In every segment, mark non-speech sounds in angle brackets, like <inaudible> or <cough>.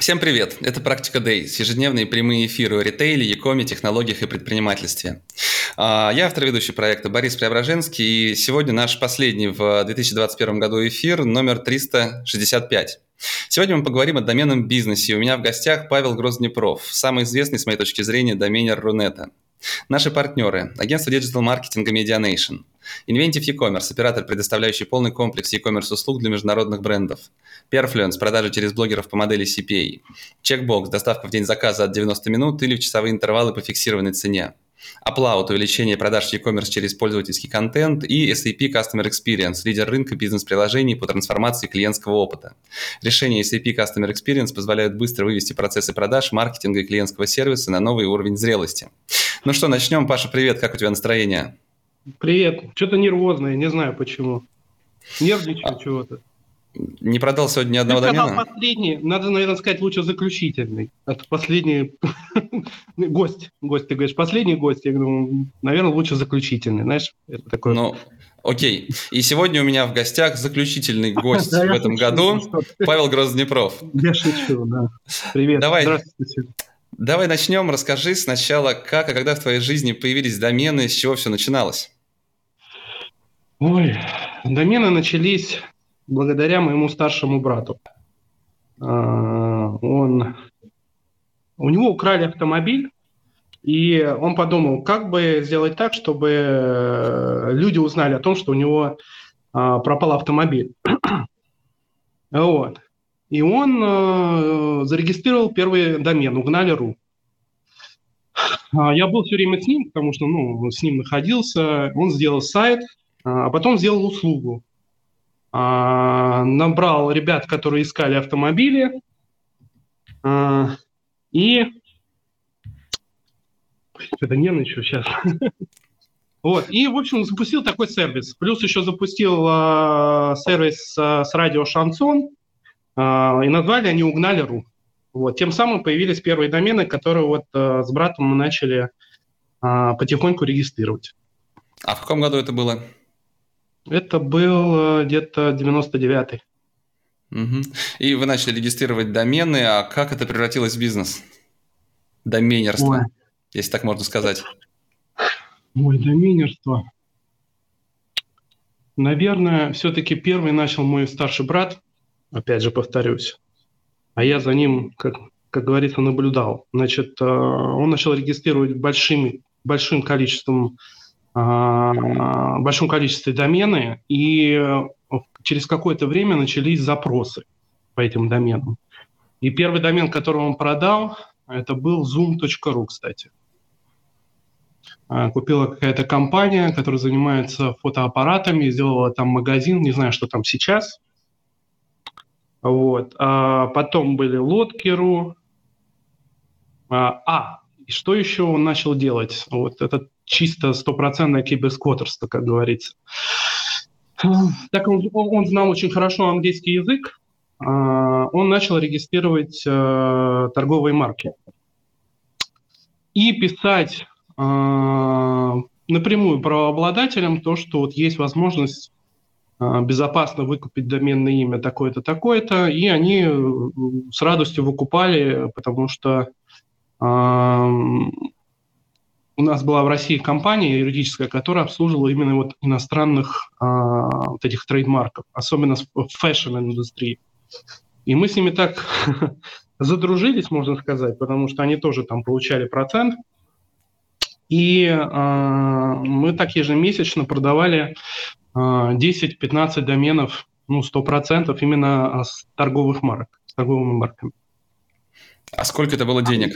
Всем привет! Это «Практика Days» – ежедневные прямые эфиры о ритейле, якоме, технологиях и предпринимательстве. А, я автор ведущий проекта Борис Преображенский, и сегодня наш последний в 2021 году эфир номер 365. Сегодня мы поговорим о доменном бизнесе. У меня в гостях Павел Грозднепров, самый известный, с моей точки зрения, доменер Рунета. Наши партнеры – агентство диджитал-маркетинга Medianation, Inventive e-commerce – оператор, предоставляющий полный комплекс e-commerce услуг для международных брендов, Perfluence – продажи через блогеров по модели CPA, Checkbox – доставка в день заказа от 90 минут или в часовые интервалы по фиксированной цене, Upload – увеличение продаж e-commerce через пользовательский контент и SAP Customer Experience – лидер рынка бизнес-приложений по трансформации клиентского опыта. Решения SAP Customer Experience позволяют быстро вывести процессы продаж, маркетинга и клиентского сервиса на новый уровень зрелости. Ну что, начнем. Паша, привет, как у тебя настроение? Привет. Что-то нервозное, не знаю почему. Нервничаю а, чего-то. Не продал сегодня ни одного Ты домена? последний, надо, наверное, сказать лучше заключительный. Это последний <laughs> гость. Гость, ты говоришь, последний гость. Я говорю, наверное, лучше заключительный. Знаешь, это такое... Ну, окей. И сегодня у меня в гостях заключительный гость <laughs> в этом году, Павел Грозднепров. Я шучу, да. Привет. Давай. Здравствуйте. Давай начнем. Расскажи сначала, как и когда в твоей жизни появились домены, с чего все начиналось? Ой, домены начались благодаря моему старшему брату. А, он, у него украли автомобиль, и он подумал, как бы сделать так, чтобы люди узнали о том, что у него а, пропал автомобиль. <clears throat> вот. И он э, зарегистрировал первый домен угнали.ру. А, я был все время с ним, потому что ну, с ним находился. Он сделал сайт, а потом сделал услугу. А, набрал ребят, которые искали автомобили. А, и... Это не ничего сейчас. <laughs> Вот, и, в общем, запустил такой сервис. Плюс еще запустил э, сервис э, с радио «Шансон», а, и назвали они «Угнали.ру». Вот. Тем самым появились первые домены, которые вот э, с братом мы начали э, потихоньку регистрировать. А в каком году это было? Это был э, где-то 99-й. Угу. И вы начали регистрировать домены, а как это превратилось в бизнес? Доменерство, Ой. если так можно сказать. Ой, доменерство. Наверное, все-таки первый начал мой старший брат – опять же повторюсь. А я за ним, как, как говорится, наблюдал. Значит, э, он начал регистрировать большими, большим количеством а, большом количестве домены, и э, через какое-то время начались запросы по этим доменам. И первый домен, который он продал, это был zoom.ru, кстати. А, купила какая-то компания, которая занимается фотоаппаратами, сделала там магазин, не знаю, что там сейчас – вот. А потом были лодки.ру. А, а, и что еще он начал делать? Вот это чисто стопроцентное киберсквотерство, как говорится. Так он, он знал очень хорошо английский язык, а, он начал регистрировать а, торговые марки и писать а, напрямую правообладателям то, что вот есть возможность безопасно выкупить доменное имя такое-то, такое-то, и они э, с радостью выкупали, потому что э, у нас была в России компания юридическая, которая обслуживала именно вот иностранных э, вот этих trademark ов, особенно в фэшн-индустрии. И мы с ними так <laughs> задружились, можно сказать, потому что они тоже там получали процент. И э, мы так ежемесячно продавали 10-15 а, доменов, ну, 100% именно с торговых марок, с торговыми марками. А сколько это было денег?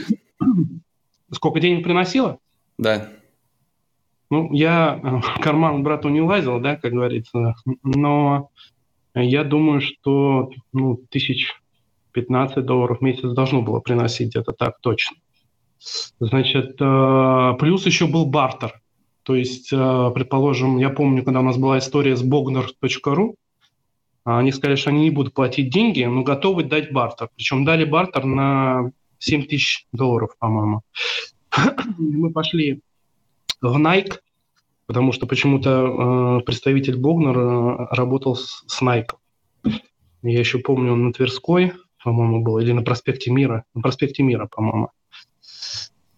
Сколько денег приносило? Да. Ну, я в карман брату не лазил, да, как говорится, но я думаю, что ну, тысяч 15 долларов в месяц должно было приносить где-то так точно. Значит, э, плюс еще был бартер. То есть, э, предположим, я помню, когда у нас была история с bogner.ru, они сказали, что они не будут платить деньги, но готовы дать бартер. Причем дали бартер на 7 тысяч долларов, по-моему. <clears throat> Мы пошли в Nike, потому что почему-то э, представитель Богнер э, работал с, с Nike. Я еще помню, он на Тверской, по-моему, был, или на проспекте Мира. На проспекте Мира, по-моему.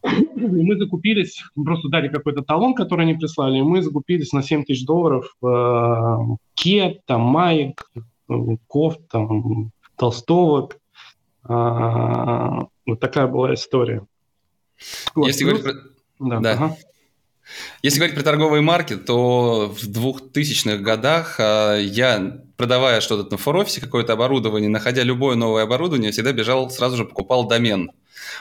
И мы закупились, просто дали какой-то талон, который они прислали, и мы закупились на 7 тысяч долларов э, кет, там, майк, кофт, там, толстовок. Э, вот такая была история. Если вот, говорить про... Да, да. Ага. Если говорить про торговые марки, то в 2000-х годах а, я, продавая что-то на форофисе, какое-то оборудование, находя любое новое оборудование, всегда бежал, сразу же покупал домен.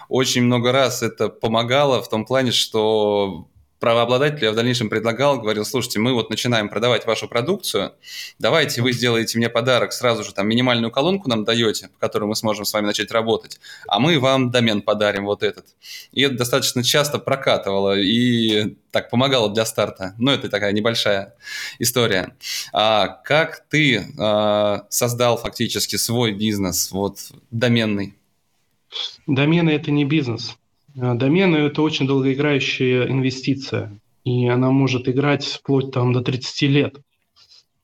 Очень много раз это помогало в том плане, что правообладателю я в дальнейшем предлагал, говорил, слушайте, мы вот начинаем продавать вашу продукцию, давайте вы сделаете мне подарок, сразу же там минимальную колонку нам даете, по которой мы сможем с вами начать работать, а мы вам домен подарим вот этот. И это достаточно часто прокатывало и так помогало для старта. Но это такая небольшая история. А как ты а, создал фактически свой бизнес, вот доменный? Домены – это не бизнес. А, домены – это очень долгоиграющая инвестиция, и она может играть вплоть там, до 30 лет.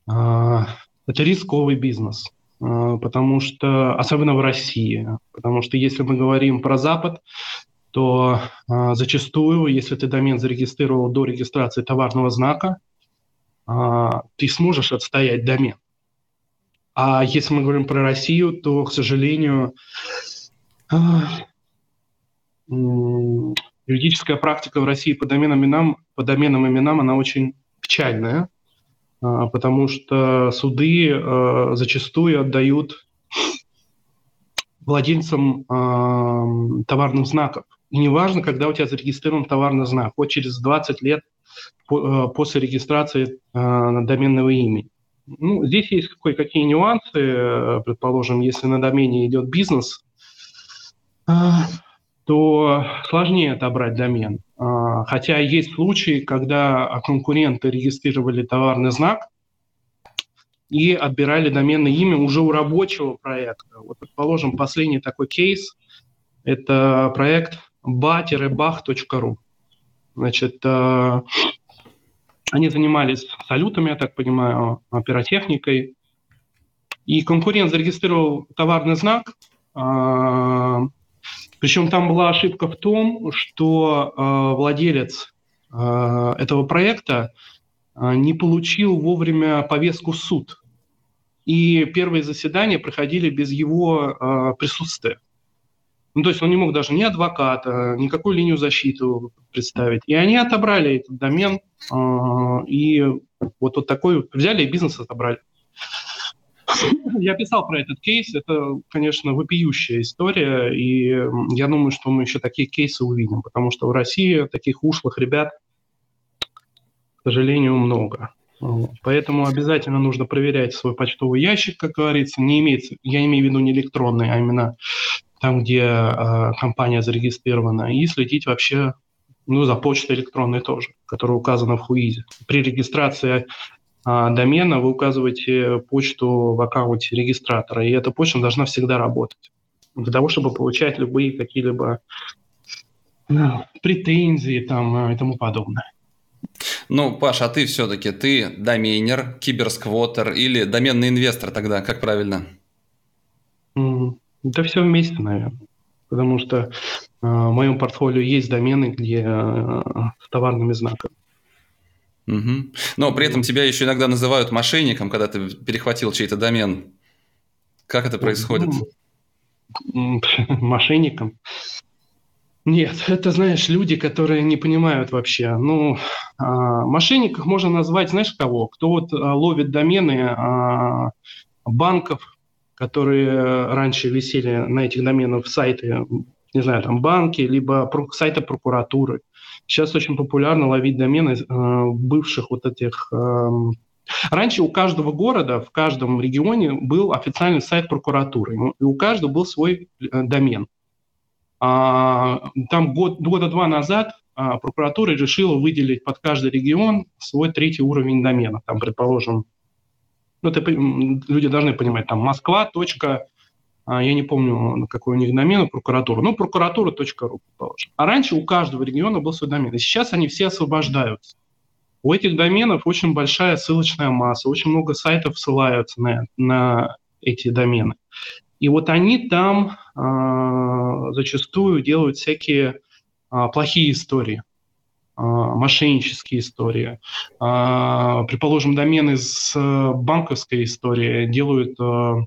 А, это рисковый бизнес, а, потому что, особенно в России, потому что если мы говорим про Запад, то зачастую, если ты домен зарегистрировал до регистрации товарного знака, ты сможешь отстоять домен. А если мы говорим про Россию, то, к сожалению, юридическая практика в России по доменам именам, по доменам именам, она очень печальная, а, потому что суды а, зачастую отдают владельцам а, товарных знаков. И неважно, когда у тебя зарегистрирован товарный знак, вот через 20 лет после регистрации доменного имени. Ну, здесь есть кое-какие нюансы. Предположим, если на домене идет бизнес, то сложнее отобрать домен. А, хотя есть случаи, когда конкуренты регистрировали товарный знак и отбирали доменное имя уже у рабочего проекта. Вот, предположим, последний такой кейс – это проект ba-bach.ru. Значит, а, они занимались салютами, я так понимаю, пиротехникой. И конкурент зарегистрировал товарный знак а, – причем там была ошибка в том, что э, владелец э, этого проекта э, не получил вовремя повестку в суд. И первые заседания проходили без его э, присутствия. Ну, то есть он не мог даже ни адвоката, никакую линию защиты представить. И они отобрали этот домен, э, и вот, вот такой взяли и бизнес отобрали. <laughs> Я писал про этот кейс. Это, конечно, вопиющая история. И я думаю, что мы еще такие кейсы увидим, потому что в России таких ушлых ребят, к сожалению, много. Поэтому обязательно нужно проверять свой почтовый ящик, как говорится. Не имеется, я имею в виду не электронный, а именно там, где э, компания зарегистрирована, и следить вообще ну, за почтой электронной тоже, которая указана в Хуизе. При регистрации домена вы указываете почту в аккаунте регистратора, и эта почта должна всегда работать для того, чтобы получать любые какие-либо ну, претензии там, и тому подобное. Ну, Паша, а ты все-таки, ты доменер, киберсквотер или доменный инвестор тогда, как правильно? Да все вместе, наверное. Потому что э, в моем портфолио есть домены, где э, с товарными знаками. Угу. Но при этом тебя еще иногда называют мошенником, когда ты перехватил чей-то домен. Как это происходит? <laughs> Мошенником? Нет, это, знаешь, люди, которые не понимают вообще. Ну, а, мошенников можно назвать, знаешь, кого? Кто вот а, ловит домены а, банков, которые раньше висели на этих доменах сайты, не знаю, там банки, либо сайты прокуратуры. Сейчас очень популярно ловить домены э, бывших вот этих... Э, раньше у каждого города, в каждом регионе был официальный сайт прокуратуры, и у каждого был свой э, домен. А там год, года два назад а, прокуратура решила выделить под каждый регион свой третий уровень домена. Там, предположим, ну, это, люди должны понимать, там Москва, точка, я не помню, какой у них домен, прокуратура, ну, прокуратура.ру, предположим. А раньше у каждого региона был свой домен, и сейчас они все освобождаются. У этих доменов очень большая ссылочная масса, очень много сайтов ссылаются на, на эти домены. И вот они там э, зачастую делают всякие э, плохие истории, э, мошеннические истории. Э, предположим, домены с э, банковской историей делают, э,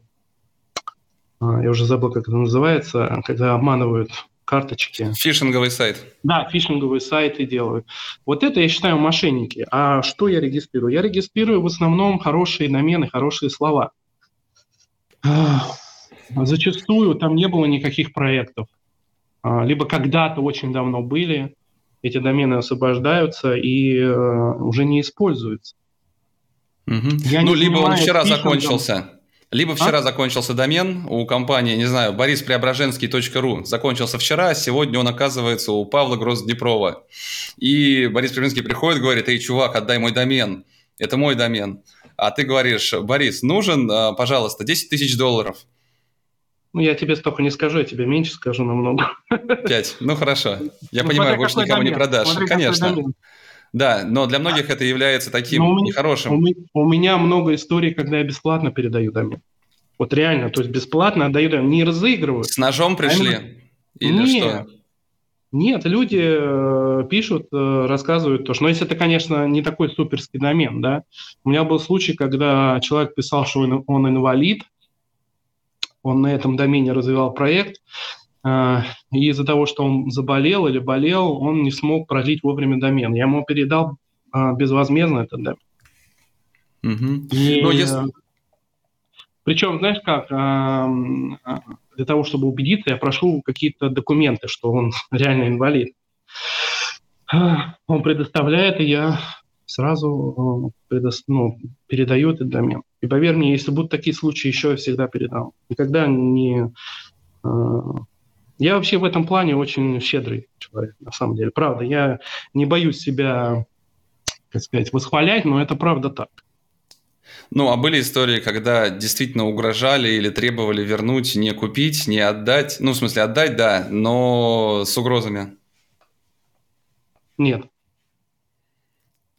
я уже забыл, как это называется, когда обманывают карточки. Фишинговый сайт. Да, фишинговые сайты делают. Вот это я считаю мошенники. А что я регистрирую? Я регистрирую в основном хорошие домены, хорошие слова. Зачастую там не было никаких проектов. А, либо когда-то очень давно были, эти домены освобождаются и э, уже не используются. Угу. Я ну, либо он вчера фишингом. закончился. Либо а? вчера а? закончился домен у компании, не знаю, борисpreображенский.ру. Закончился вчера, сегодня он оказывается у Павла Грозднепрова. И Борис Преображенский приходит, говорит, эй, чувак, отдай мой домен. Это мой домен. А ты говоришь, Борис, нужен, а, пожалуйста, 10 тысяч долларов. Ну, я тебе столько не скажу, я тебе меньше скажу намного. Пять. Ну, хорошо. Я ну, понимаю, больше никому домен. не продашь. Смотри, Конечно. Да, но для многих это является таким но нехорошим. У меня, у меня много историй, когда я бесплатно передаю домен. Вот реально, то есть бесплатно отдаю домен. Не разыгрываю. С ножом пришли? А Или Нет. что? Нет, люди э, пишут, э, рассказывают то, что, но если это, конечно, не такой суперский домен, да. У меня был случай, когда человек писал, что он, инвалид, он на этом домене развивал проект, и из-за того, что он заболел или болел, он не смог продлить вовремя домен. Я ему передал э, безвозмездно этот домен. Угу. И, Но если... Причем, знаешь как, для того, чтобы убедиться, я прошу какие-то документы, что он <laughs> реально инвалид. Он предоставляет, и я сразу предо... ну, передаю этот домен. И поверь мне, если будут такие случаи, еще я всегда передам. Никогда не... Я вообще в этом плане очень щедрый человек, на самом деле. Правда, я не боюсь себя, как сказать, восхвалять, но это правда так. Ну, а были истории, когда действительно угрожали или требовали вернуть, не купить, не отдать? Ну, в смысле, отдать, да, но с угрозами? Нет.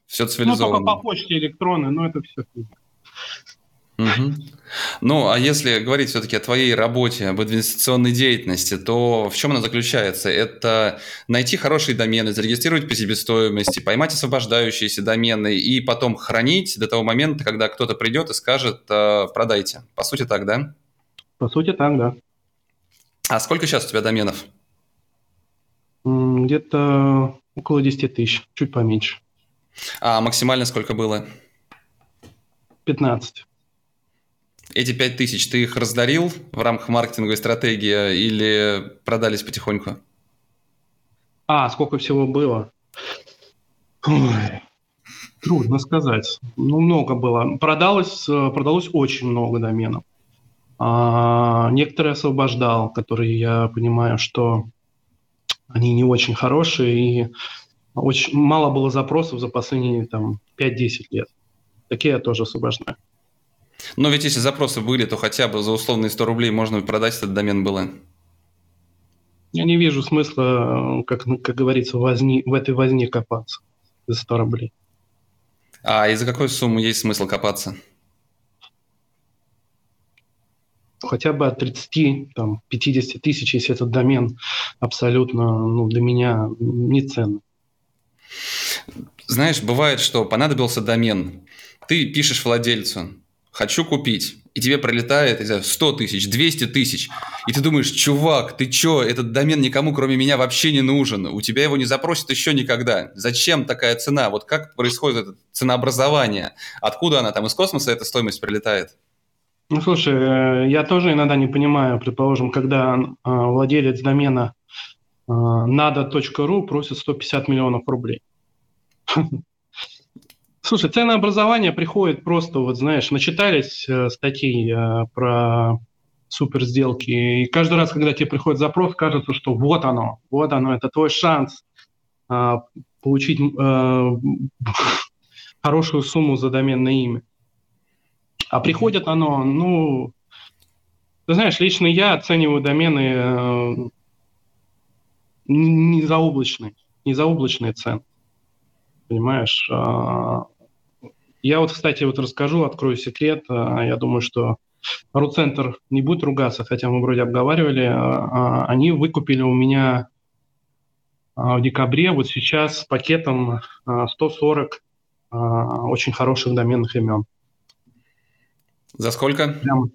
Все цивилизованно. Ну, только по почте электронной, но это все. Угу. Ну, а если говорить все-таки о твоей работе, об инвестиционной деятельности, то в чем она заключается? Это найти хорошие домены, зарегистрировать по себестоимости, поймать освобождающиеся домены и потом хранить до того момента, когда кто-то придет и скажет э, «продайте». По сути так, да? По сути так, да. А сколько сейчас у тебя доменов? Где-то около 10 тысяч, чуть поменьше. А максимально сколько было? 15. Эти 5 тысяч ты их раздарил в рамках маркетинговой стратегии или продались потихоньку? А, сколько всего было? Ой, трудно сказать. Ну, много было. Продалось, продалось очень много доменов. А, некоторые освобождал, которые я понимаю, что они не очень хорошие, и очень мало было запросов за последние там, 5-10 лет. Такие я тоже освобождаю. Но ведь если запросы были, то хотя бы за условные 100 рублей можно продать этот домен было. Я не вижу смысла, как, как говорится, возни, в этой возне копаться за 100 рублей. А и за какую сумму есть смысл копаться? Хотя бы от 30, там, 50 тысяч, если этот домен абсолютно ну, для меня не ценный. Знаешь, бывает, что понадобился домен. Ты пишешь владельцу, хочу купить, и тебе пролетает знаю, 100 тысяч, 200 тысяч, и ты думаешь, чувак, ты чё, этот домен никому кроме меня вообще не нужен, у тебя его не запросят еще никогда. Зачем такая цена? Вот как происходит это ценообразование? Откуда она там, из космоса эта стоимость прилетает? Ну, слушай, э, я тоже иногда не понимаю, предположим, когда э, владелец домена э, надо.ру просит 150 миллионов рублей. <laughs> Слушай, ценообразование приходит просто, вот знаешь, начитались э, статей э, про супер сделки. И каждый раз, когда тебе приходит запрос, кажется, что вот оно, вот оно, это твой шанс а, получить а, хорошую сумму за доменное имя. А приходит оно, ну, ты знаешь, лично я оцениваю домены э, не заоблачные, не заоблачные цены. Понимаешь? Я вот, кстати, вот расскажу, открою секрет. Э, я думаю, что Руцентр не будет ругаться, хотя мы вроде обговаривали. Э, они выкупили у меня в декабре вот сейчас с пакетом 140 очень хороших доменных имен. За сколько? Прям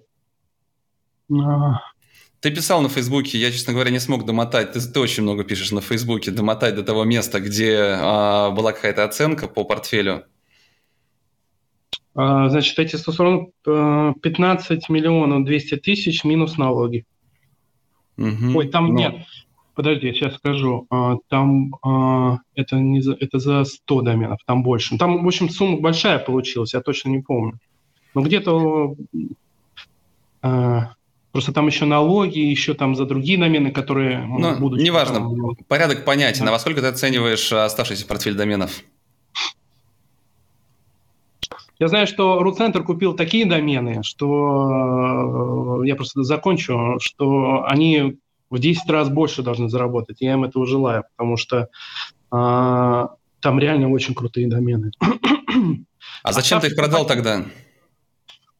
ты писал на Фейсбуке, я, честно говоря, не смог домотать. Ты, ты очень много пишешь на Фейсбуке, домотать до того места, где а, была какая-то оценка по портфелю. А, значит, эти 140, 15 э, миллионов 200 тысяч минус налоги. Угу. Ой, там Но... Ну. нет. Подожди, я сейчас скажу. А, там а, это, не за, это за 100 доменов, там больше. Там, в общем, сумма большая получилась, я точно не помню. Но где-то а, Просто там еще налоги, еще там за другие домены, которые ну, будут... Неважно, там, порядок понятен. Да. А во сколько ты оцениваешь оставшийся портфель доменов? Я знаю, что Руцентр купил такие домены, что э, я просто закончу, что они в 10 раз больше должны заработать. Я им этого желаю, потому что а, там реально очень крутые домены. А зачем ты их продал тогда?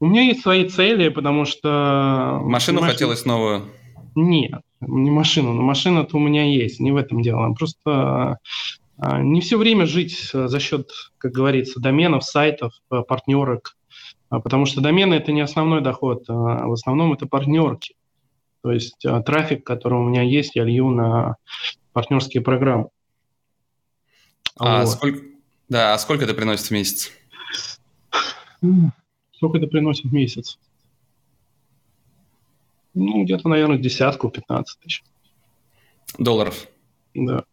У меня есть свои цели, потому что... Машину хотелось новую? Нет, не машину. Но машина-то у меня есть, не в этом дело. Просто а, не все время жить за счет, как говорится, доменов, сайтов, а, партнерок. А, потому что домены – это не основной доход, а в основном это партнерки. То есть трафик, который у меня есть, я лью на партнерские программы. А вот. сколько, да, а сколько это приносит в месяц? Сколько это приносит в месяц? Ну, где-то, наверное, десятку, 15 тысяч. Долларов? Да.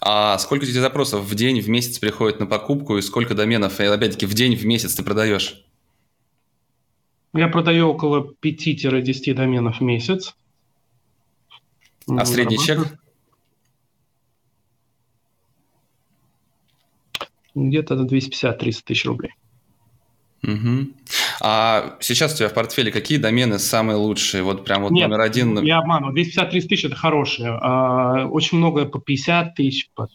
А сколько тебе запросов в день, в месяц приходит на покупку, и сколько доменов, и опять-таки в день, в месяц ты продаешь? Я продаю около 5-10 доменов в месяц. А средний чек? Где-то 250-300 тысяч рублей. Угу. А сейчас у тебя в портфеле какие домены самые лучшие? Вот прям вот Нет, номер один. Я обманываю. 250-300 тысяч – это хорошие. А, очень много по 50 тысяч, по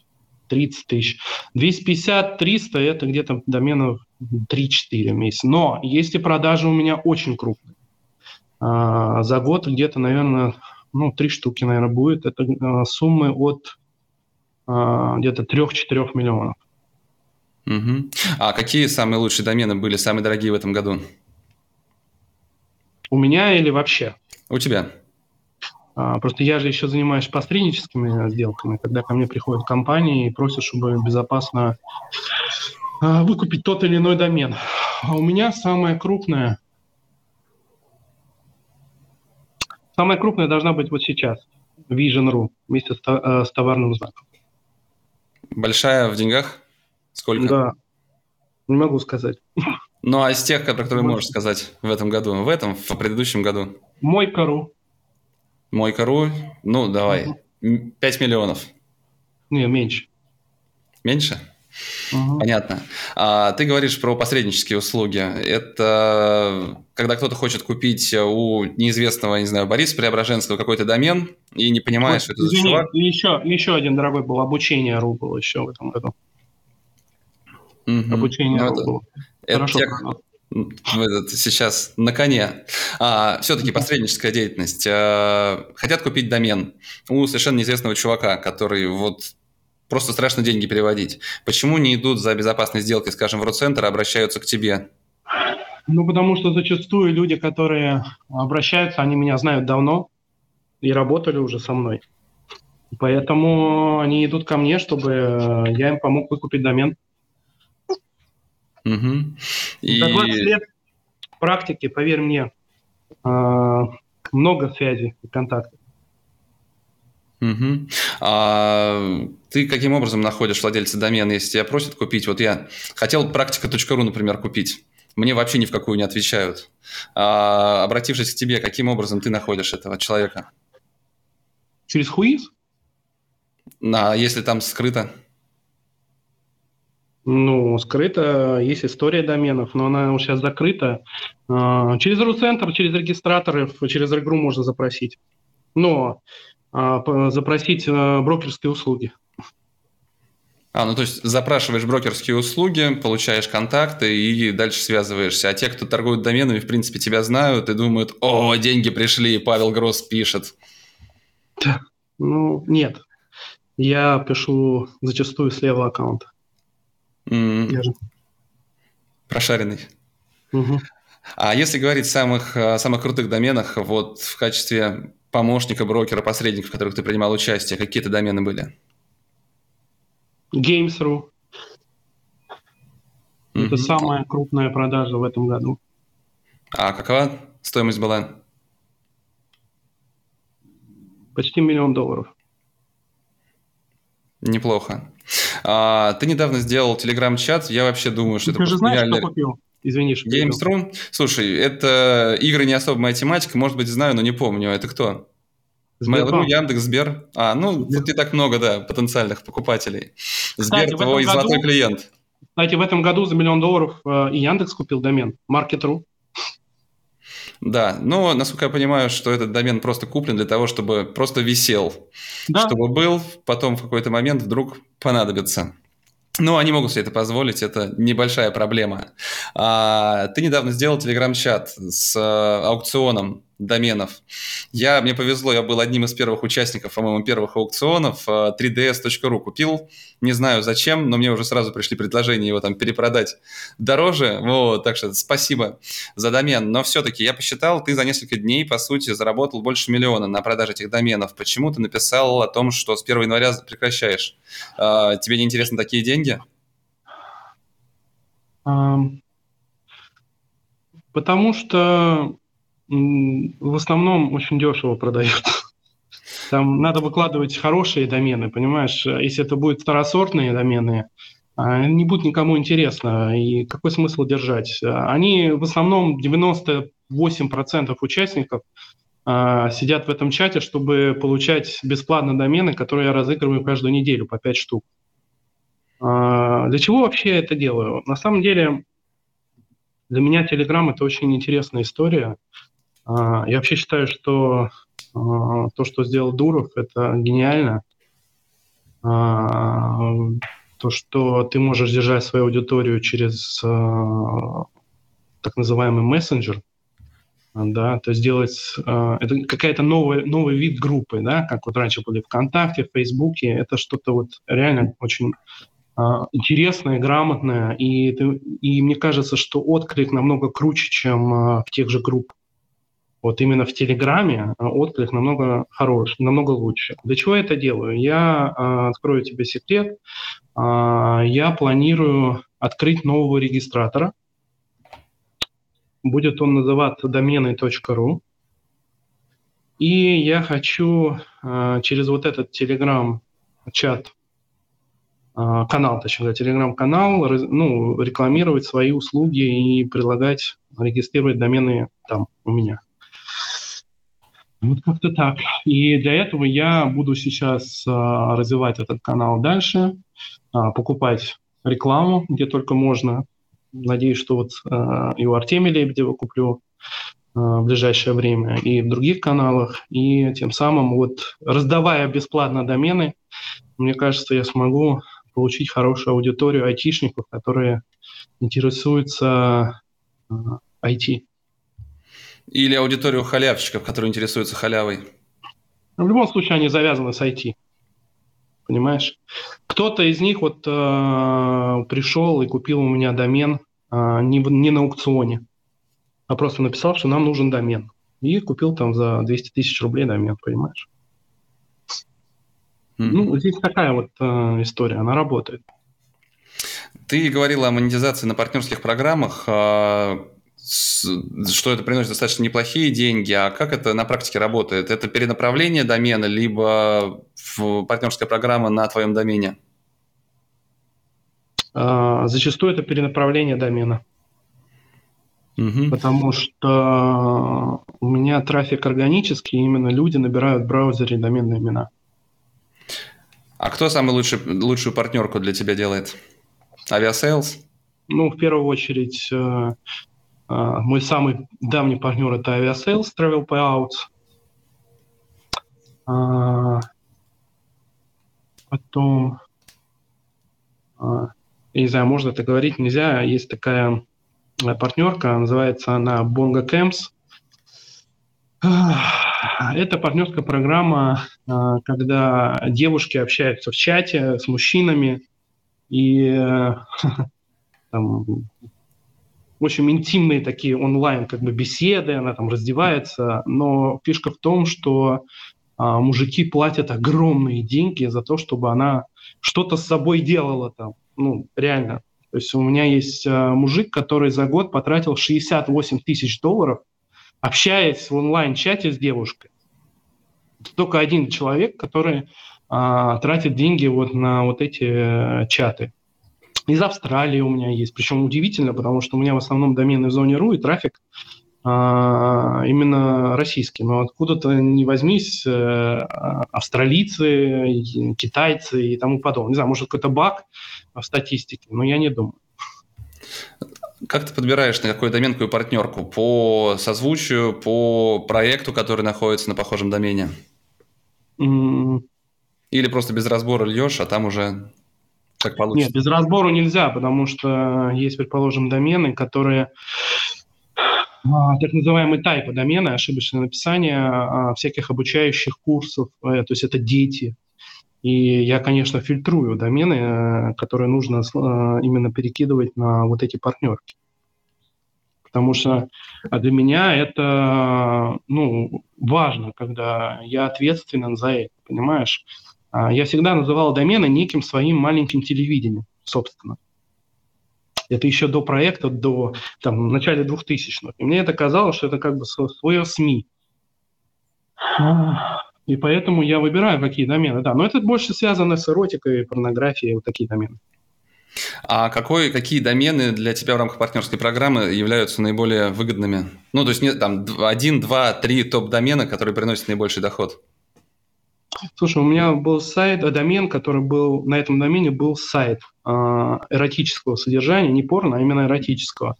30 тысяч. 250-300 – это где-то доменов 3-4 месяца. Но если продажи у меня очень крупные, а, за год где-то, наверное, ну, три штуки, наверное, будет. Это а, суммы от где-то 3-4 миллионов. Угу. А какие самые лучшие домены были, самые дорогие в этом году? У меня или вообще? У тебя. А, просто я же еще занимаюсь посредническими сделками, когда ко мне приходят компании и просят, чтобы безопасно а, выкупить тот или иной домен. А у меня самая крупная, самая крупная должна быть вот сейчас, Vision.ru, вместе с, э, с товарным знаком. Большая в деньгах? Сколько? Да, не могу сказать. Ну, а из тех, про которые можешь сказать в этом году? В этом, в предыдущем году? Мой кору. Мой кору? Ну, давай. Угу. 5 миллионов. Не, меньше. Меньше? Угу. Понятно. А, ты говоришь про посреднические услуги. Это когда кто-то хочет купить у неизвестного, не знаю, Бориса Преображенского какой-то домен и не понимаешь, вот, что это извини, за чувак. Еще, еще один дорогой был обучение РУ было еще в этом году. Угу. Обучение ну, было. Это Хорошо. Тех, этот, сейчас на коне. А, все-таки посредническая деятельность. А, хотят купить домен у совершенно неизвестного чувака, который вот просто страшно деньги переводить. Почему не идут за безопасной сделкой, скажем, в Ротцентр, а обращаются к тебе? Ну, потому что зачастую люди, которые обращаются, они меня знают давно и работали уже со мной. Поэтому они идут ко мне, чтобы я им помог выкупить домен. Угу. И... За 20 лет практики, поверь мне, а, много связей и контактов. Угу. А ты каким образом находишь владельца домена, если тебя просят купить? Вот я хотел практика.ру, например, купить. мне вообще ни в какую не отвечают. А, обратившись к тебе, каким образом ты находишь этого человека? Через хуиз? А если там скрыто? Ну, скрыто, есть история доменов, но она уже сейчас закрыта. А, через RU-центр, через регистраторы, через игру можно запросить. Но а, запросить а, брокерские услуги. А, ну то есть запрашиваешь брокерские услуги, получаешь контакты и дальше связываешься. А те, кто торгуют доменами, в принципе, тебя знают и думают, о, деньги пришли, Павел Гросс пишет. Ну, нет. Я пишу зачастую с левого аккаунта. Mm. Же... Прошаренный. Угу. А если говорить о самых, самых крутых доменах, вот в качестве помощника, брокера, посредника, в которых ты принимал участие, какие-то домены были? Games.ru. Mm-hmm. Это самая крупная продажа в этом году. А какова стоимость была? Почти миллион долларов. Неплохо. А, ты недавно сделал телеграм-чат. Я вообще думаю, что ты это же знаешь, реально... что купил? Извини, что Games.ru? Слушай, это игры не особо моя тематика. Может быть, знаю, но не помню. Это кто? Mail.ru, Яндекс, Сбер. А, ну, Сбер. тут не так много, да, потенциальных покупателей. Сбер Кстати, твой году, золотой клиент. Кстати, в этом году за миллион долларов э, и Яндекс купил домен Market.ru. Да, но, насколько я понимаю, что этот домен просто куплен для того, чтобы просто висел. Да. Чтобы был, потом в какой-то момент вдруг понадобится. Ну, они могут себе это позволить, это небольшая проблема. А, ты недавно сделал телеграм-чат с а, аукционом доменов. Я, мне повезло, я был одним из первых участников, по-моему, первых аукционов. 3ds.ru а, купил. Не знаю зачем, но мне уже сразу пришли предложения его там перепродать дороже. Вот, так что спасибо за домен. Но все-таки я посчитал, ты за несколько дней, по сути, заработал больше миллиона на продаже этих доменов. Почему ты написал о том, что с 1 января прекращаешь? А, тебе не интересны такие деньги? Потому что в основном очень дешево продают. <laughs> Там надо выкладывать хорошие домены, понимаешь? Если это будут второсортные домены, а, не будет никому интересно. И какой смысл держать? Они в основном 98% участников а, сидят в этом чате, чтобы получать бесплатно домены, которые я разыгрываю каждую неделю по 5 штук. А, для чего вообще я это делаю? На самом деле, для меня Telegram это очень интересная история. А, я вообще считаю, что а, то, что сделал Дуров, это гениально. А, то, что ты можешь держать свою аудиторию через так называемый мессенджер, да, то есть делать это какая-то новая, новый вид группы, да, как вот раньше были ВКонтакте, в Фейсбуке, это что-то вот реально очень интересное, грамотное, и, и мне кажется, что отклик намного круче, чем в тех же группах. Вот именно в Телеграме а, отклик намного хорош, намного лучше. Для чего я это делаю? Я э, открою тебе секрет. Э, я планирую открыть нового регистратора. Будет он называться домены.ру. И я хочу э, через вот этот Телеграм-чат, э, канал, точнее, Телеграм-канал, ну, рекламировать свои услуги и предлагать регистрировать домены там у меня. Вот как-то так. И для этого я буду сейчас а, развивать этот канал дальше, а, покупать рекламу, где только можно. Надеюсь, что вот а, и у Артемия Лебедева куплю в ближайшее время, и в других каналах. И тем самым, вот раздавая бесплатно домены, мне кажется, я смогу получить хорошую аудиторию айтишников, которые интересуются IT. Или аудиторию халявщиков, которые интересуются халявой? В любом случае они завязаны с IT. Понимаешь? Кто-то из них вот э, пришел и купил у меня домен э, не, не на аукционе, а просто написал, что нам нужен домен. И купил там за 200 тысяч рублей домен, понимаешь? Mm-hmm. Ну, здесь такая вот э, история, она работает. Ты говорил о монетизации на партнерских программах. Что это приносит достаточно неплохие деньги, а как это на практике работает? Это перенаправление домена, либо партнерская программа на твоем домене? А, зачастую это перенаправление домена. Угу. Потому что у меня трафик органический, именно люди набирают в браузере доменные имена. А кто самый лучший, лучшую партнерку для тебя делает? Aviasales? Ну, в первую очередь, э, мой самый давний партнер – это Aviasales, Travelpayouts. А, потом, а, я не знаю, можно это говорить, нельзя, есть такая Э, партнерка, называется она BongaCams. Это партнерская программа, когда девушки общаются в чате с мужчинами и э, <laughs> там, в общем, интимные такие онлайн как бы беседы, она там раздевается, но фишка в том, что а, мужики платят огромные деньги за то, чтобы она что-то с собой делала там, ну, реально, то есть у меня есть э, мужик, который за год потратил 68 тысяч долларов, общаясь в онлайн-чате с девушкой. Это только один человек, который а, тратит деньги вот на вот эти а, чаты. Из Австралии у меня есть. Причем удивительно, потому что у меня в основном домены в зоне РУ и трафик а, именно российский. Но откуда-то не возьмись, а, австралийцы, китайцы и тому подобное. Не знаю, может, какой-то баг в статистике, но я не думаю. Как ты подбираешь на какую доменную партнерку? По созвучию, по проекту, который находится на похожем домене? Mm. Или просто без разбора льешь, а там уже как получится? Нет, без разбора нельзя, потому что есть, предположим, домены, которые а, так называемые тайпы домены, ошибочное написание а, всяких обучающих курсов, э, то есть это дети. И я, конечно, фильтрую домены, э, которые нужно э, именно перекидывать на вот эти партнерки. Потому что для меня это ну, важно, когда я ответственен за это, понимаешь? А, я всегда называл домены неким своим маленьким телевидением, собственно. Это еще до проекта, до там, начала 2000-х. И мне это казалось, что это как бы свое СМИ. И поэтому я выбираю, какие домены. Да, но это больше связано с эротикой, порнографией, вот такие домены. А какой, какие домены для тебя в рамках партнерской программы являются наиболее выгодными? Ну, то есть нет, там один, два, три топ-домена, которые приносят наибольший доход. Слушай, у меня был сайт, э, домен, который был, на этом домене был сайт э, эротического содержания, не порно, а именно эротического.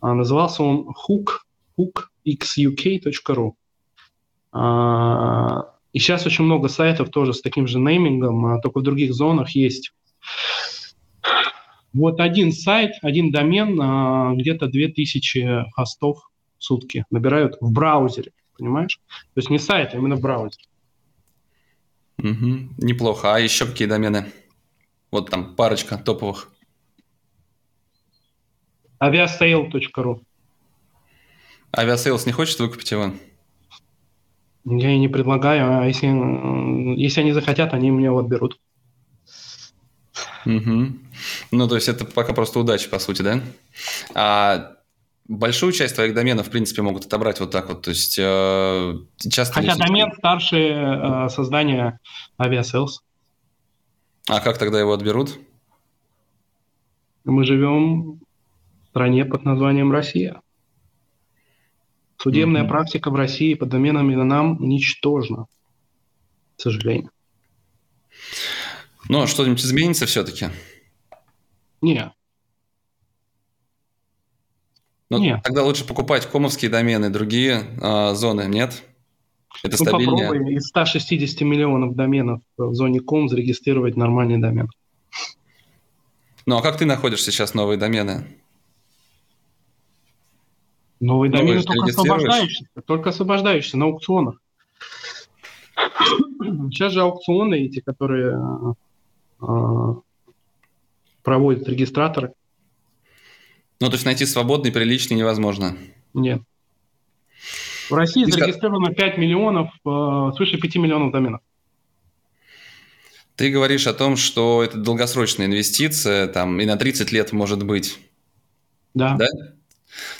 А, назывался он hook, hookxuk.ru. А, и сейчас очень много сайтов тоже с таким же неймингом, а только в других зонах есть. Вот один сайт, один домен, а, где-то 2000 хостов в сутки набирают в браузере, понимаешь? То есть не сайт, а именно в браузере. Угу, неплохо. А еще какие домены? Вот там парочка топовых. aviasale.ru Aviasales не хочет выкупить его? Я и не предлагаю, а если, если они захотят, они меня вот берут. Угу. Ну, то есть это пока просто удача, по сути, да? А большую часть твоих доменов, в принципе, могут отобрать вот так вот. То есть э, часто... Хотя домен старше э, создания Aviasales. А как тогда его отберут? Мы живем в стране под названием Россия. Судебная mm-hmm. практика в России по доменам именам ничтожна, к сожалению. Ну, а что-нибудь изменится все-таки? Нет. Ну, нет. Тогда лучше покупать комовские домены, другие э, зоны, нет? Это ну, стабильнее. попробуй из 160 миллионов доменов в зоне ком зарегистрировать нормальный домен. Ну, а как ты находишь сейчас новые домены? Новые ну, домены только освобождающиеся, только освобождающиеся на аукционах. <coughs> Сейчас же аукционы эти, которые э, проводят регистраторы. Ну, то есть найти свободный, приличный невозможно? Нет. В России Ты зарегистрировано 5 миллионов, э, свыше 5 миллионов доменов. Ты говоришь о том, что это долгосрочная инвестиция, там и на 30 лет может быть. Да. Да?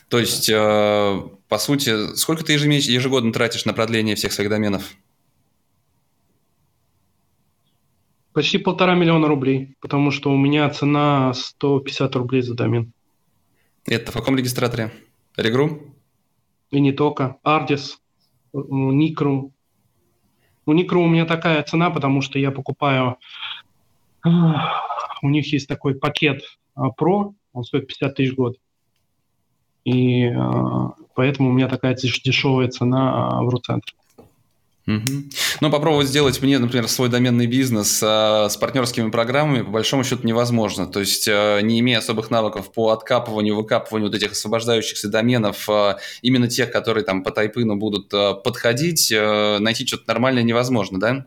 То есть, э, по сути, сколько ты ежегодно тратишь на продление всех своих доменов? Почти полтора миллиона рублей, потому что у меня цена 150 рублей за домен. Это в каком регистраторе? Регру? И не только. Ardis, Никру. У Никру у меня такая цена, потому что я покупаю... У них есть такой пакет Pro, он стоит 50 тысяч в год. И поэтому у меня такая дешевая цена в Руцентре. Ну, попробовать сделать мне, например, свой доменный бизнес э, с партнерскими программами по большому счету невозможно. То есть, э, не имея особых навыков по откапыванию, выкапыванию вот этих освобождающихся доменов, э, именно тех, которые там по тайпыну будут э, подходить, э, найти что-то нормальное невозможно, да?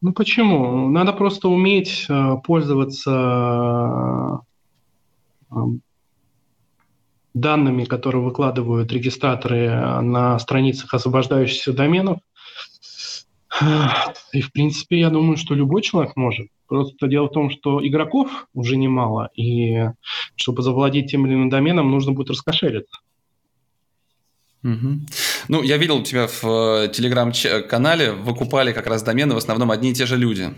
Ну почему? Надо просто уметь э, пользоваться э, данными, которые выкладывают регистраторы э, на страницах освобождающихся доменов. И, в принципе, я думаю, что любой человек может. Просто дело в том, что игроков уже немало, и чтобы завладеть тем или иным доменом, нужно будет раскошелиться. Угу. Ну, я видел у тебя в э, телеграм-канале, выкупали как раз домены в основном одни и те же люди.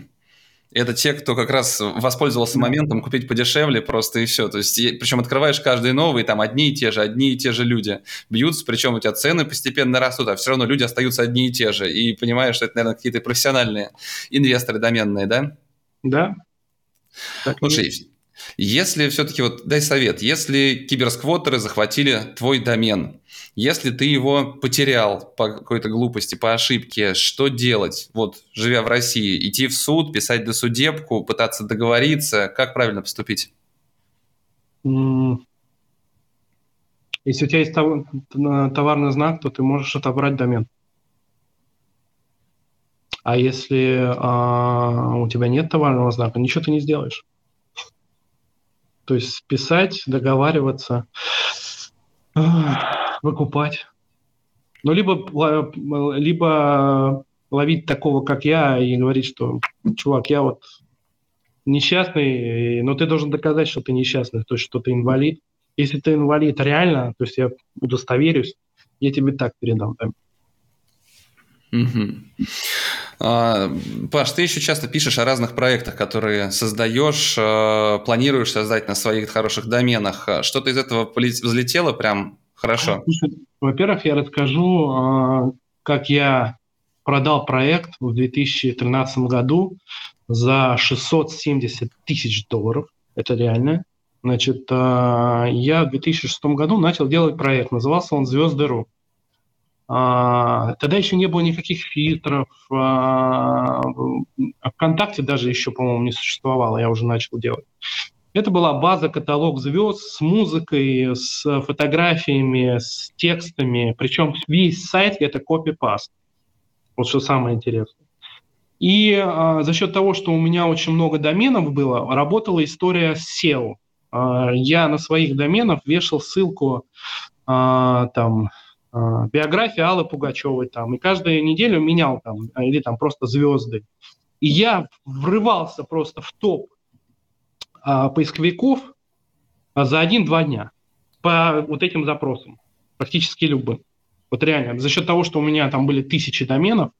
Это те, кто как раз воспользовался моментом купить подешевле просто и все. То есть, причем открываешь каждый новый, там одни и те же, одни и те же люди бьются, причем у тебя цены постепенно растут, а все равно люди остаются одни и те же. И понимаешь, что это, наверное, какие-то профессиональные инвесторы доменные, да? Да. Так Слушай, если все-таки, вот дай совет, если киберсквотеры захватили твой домен, если ты его потерял по какой-то глупости, по ошибке, что делать, вот, живя в России? Идти в суд, писать досудебку, пытаться договориться? Как правильно поступить? Если у тебя есть товарный знак, то ты можешь отобрать домен. А если а, у тебя нет товарного знака, ничего ты не сделаешь. То есть писать, договариваться, выкупать. Ну, либо, либо ловить такого, как я, и говорить, что, чувак, я вот несчастный, но ты должен доказать, что ты несчастный, то есть, что ты инвалид. Если ты инвалид реально, то есть я удостоверюсь, я тебе так передам. Да? Угу. А, Паш, ты еще часто пишешь о разных проектах, которые создаешь, а, планируешь создать на своих хороших доменах. Что-то из этого взлетело прям хорошо? Во-первых, я расскажу, а, как я продал проект в 2013 году за 670 тысяч долларов. Это реально. Значит, я в 2006 году начал делать проект. Назывался он «Звезды.ру». А, тогда еще не было никаких фильтров. А, ВКонтакте даже еще, по-моему, не существовало, я уже начал делать. Это была база, каталог звезд с музыкой, с фотографиями, с текстами. Причем весь сайт это копипаст. Вот что самое интересное. И а, за счет того, что у меня очень много доменов было, работала история SEO. А, я на своих доменах вешал ссылку а, там а, биография Аллы Пугачевой там, и каждую неделю менял там, а, или там просто звезды. И я врывался просто в топ а, поисковиков а, за один-два дня по вот этим запросам, практически любым. Вот реально, за счет того, что у меня там были тысячи доменов,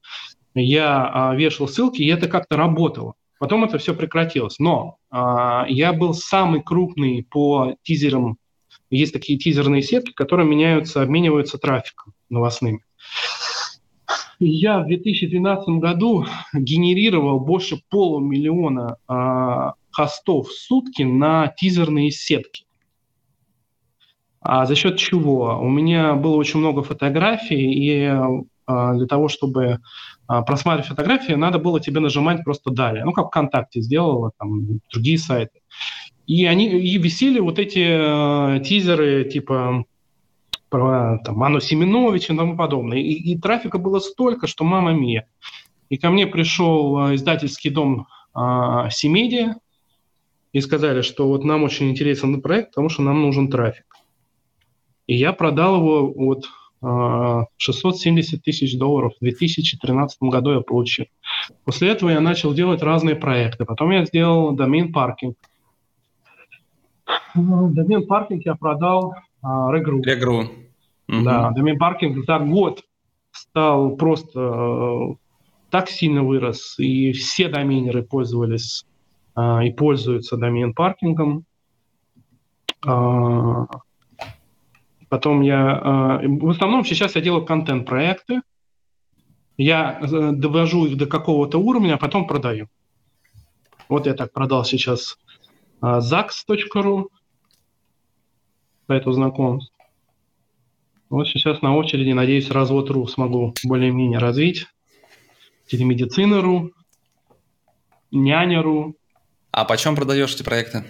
я а, вешал ссылки, и это как-то работало. Потом это все прекратилось. Но а, я был самый крупный по тизерам есть такие тизерные сетки, которые меняются, обмениваются трафиком новостными. Я в 2012 году генерировал больше полумиллиона э, хостов в сутки на тизерные сетки. А за счет чего? У меня было очень много фотографий, и э, для того, чтобы э, просматривать фотографии, надо было тебе нажимать просто далее. Ну, как ВКонтакте сделала, там, другие сайты. И они и висели вот эти э, тизеры типа про там, Ману Семеновича и тому подобное. И, и трафика было столько, что мама мия. И ко мне пришел э, издательский дом э, Семедия и сказали, что вот нам очень интересен проект, потому что нам нужен трафик. И я продал его вот 670 э, тысяч долларов в 2013 году я получил. После этого я начал делать разные проекты. Потом я сделал домен паркинг. Домен паркинг я продал Регру. Регру. Да, домен паркинг за год стал просто э, так сильно вырос, и все доменеры пользовались э, и пользуются домен паркингом. Э, Потом я... Э, в основном сейчас я делаю контент-проекты. Я э, довожу их до какого-то уровня, а потом продаю. Вот я так продал сейчас э, zax.ru, сайту знакомств. Вот сейчас на очереди, надеюсь, развод.ру смогу более-менее развить. Телемедицина.ру, няня.ру. А почем продаешь эти проекты?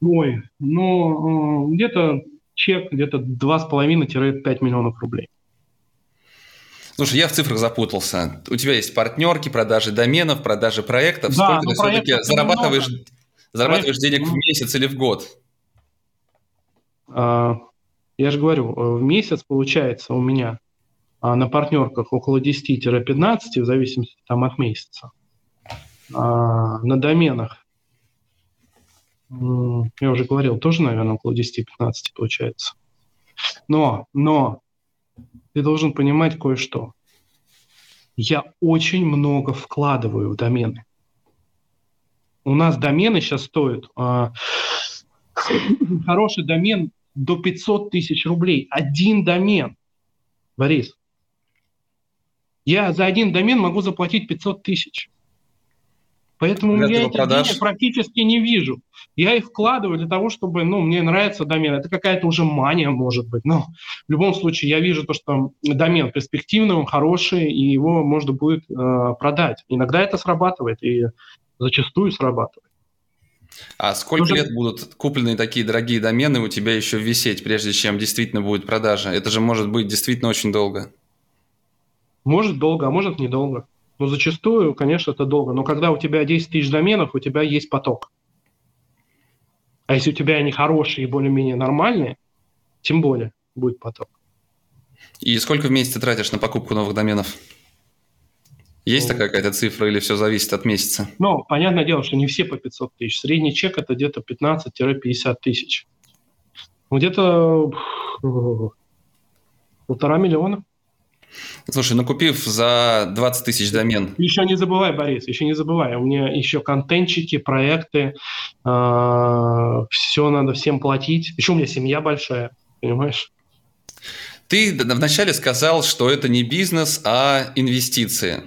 Ой, ну, где-то чек где-то 2,5-5 миллионов рублей. Слушай, я в цифрах запутался. У тебя есть партнерки, продажи доменов, продажи проектов. Да, Сколько ты все-таки зарабатываешь, зарабатываешь денег в месяц или в год? А, я же говорю, в месяц получается у меня а, на партнерках около 10-15, в зависимости там, от месяца. А, на доменах я уже говорил, тоже, наверное, около 10-15 получается. Но, но, ты должен понимать кое-что. Я очень много вкладываю в домены. У нас домены сейчас стоят, э, хороший домен до 500 тысяч рублей. Один домен, Борис. Я за один домен могу заплатить 500 тысяч. Поэтому для я эти продаж... денег практически не вижу. Я их вкладываю для того, чтобы, ну, мне нравится домен. Это какая-то уже мания, может быть. Но в любом случае я вижу то, что домен перспективный, он хороший, и его можно будет э, продать. Иногда это срабатывает, и зачастую срабатывает. А сколько Уже... лет будут купленные такие дорогие домены у тебя еще висеть, прежде чем действительно будет продажа? Это же может быть действительно очень долго. Может долго, а может недолго. Но зачастую, конечно, это долго. Но когда у тебя 10 тысяч доменов, у тебя есть поток. А если у тебя они хорошие и более-менее нормальные, тем более будет поток. И сколько в месяц ты тратишь на покупку новых доменов? Есть ну, такая какая-то цифра или все зависит от месяца? Ну, понятное дело, что не все по 500 тысяч. Средний чек – это где-то 15-50 тысяч. Где-то полтора миллиона. Слушай, ну купив за 20 тысяч домен. Еще не забывай, Борис, еще не забывай. У меня еще контентчики, проекты, э, а, все надо всем платить. Еще у меня семья большая, понимаешь? Ты вначале сказал, что это не бизнес, а инвестиции.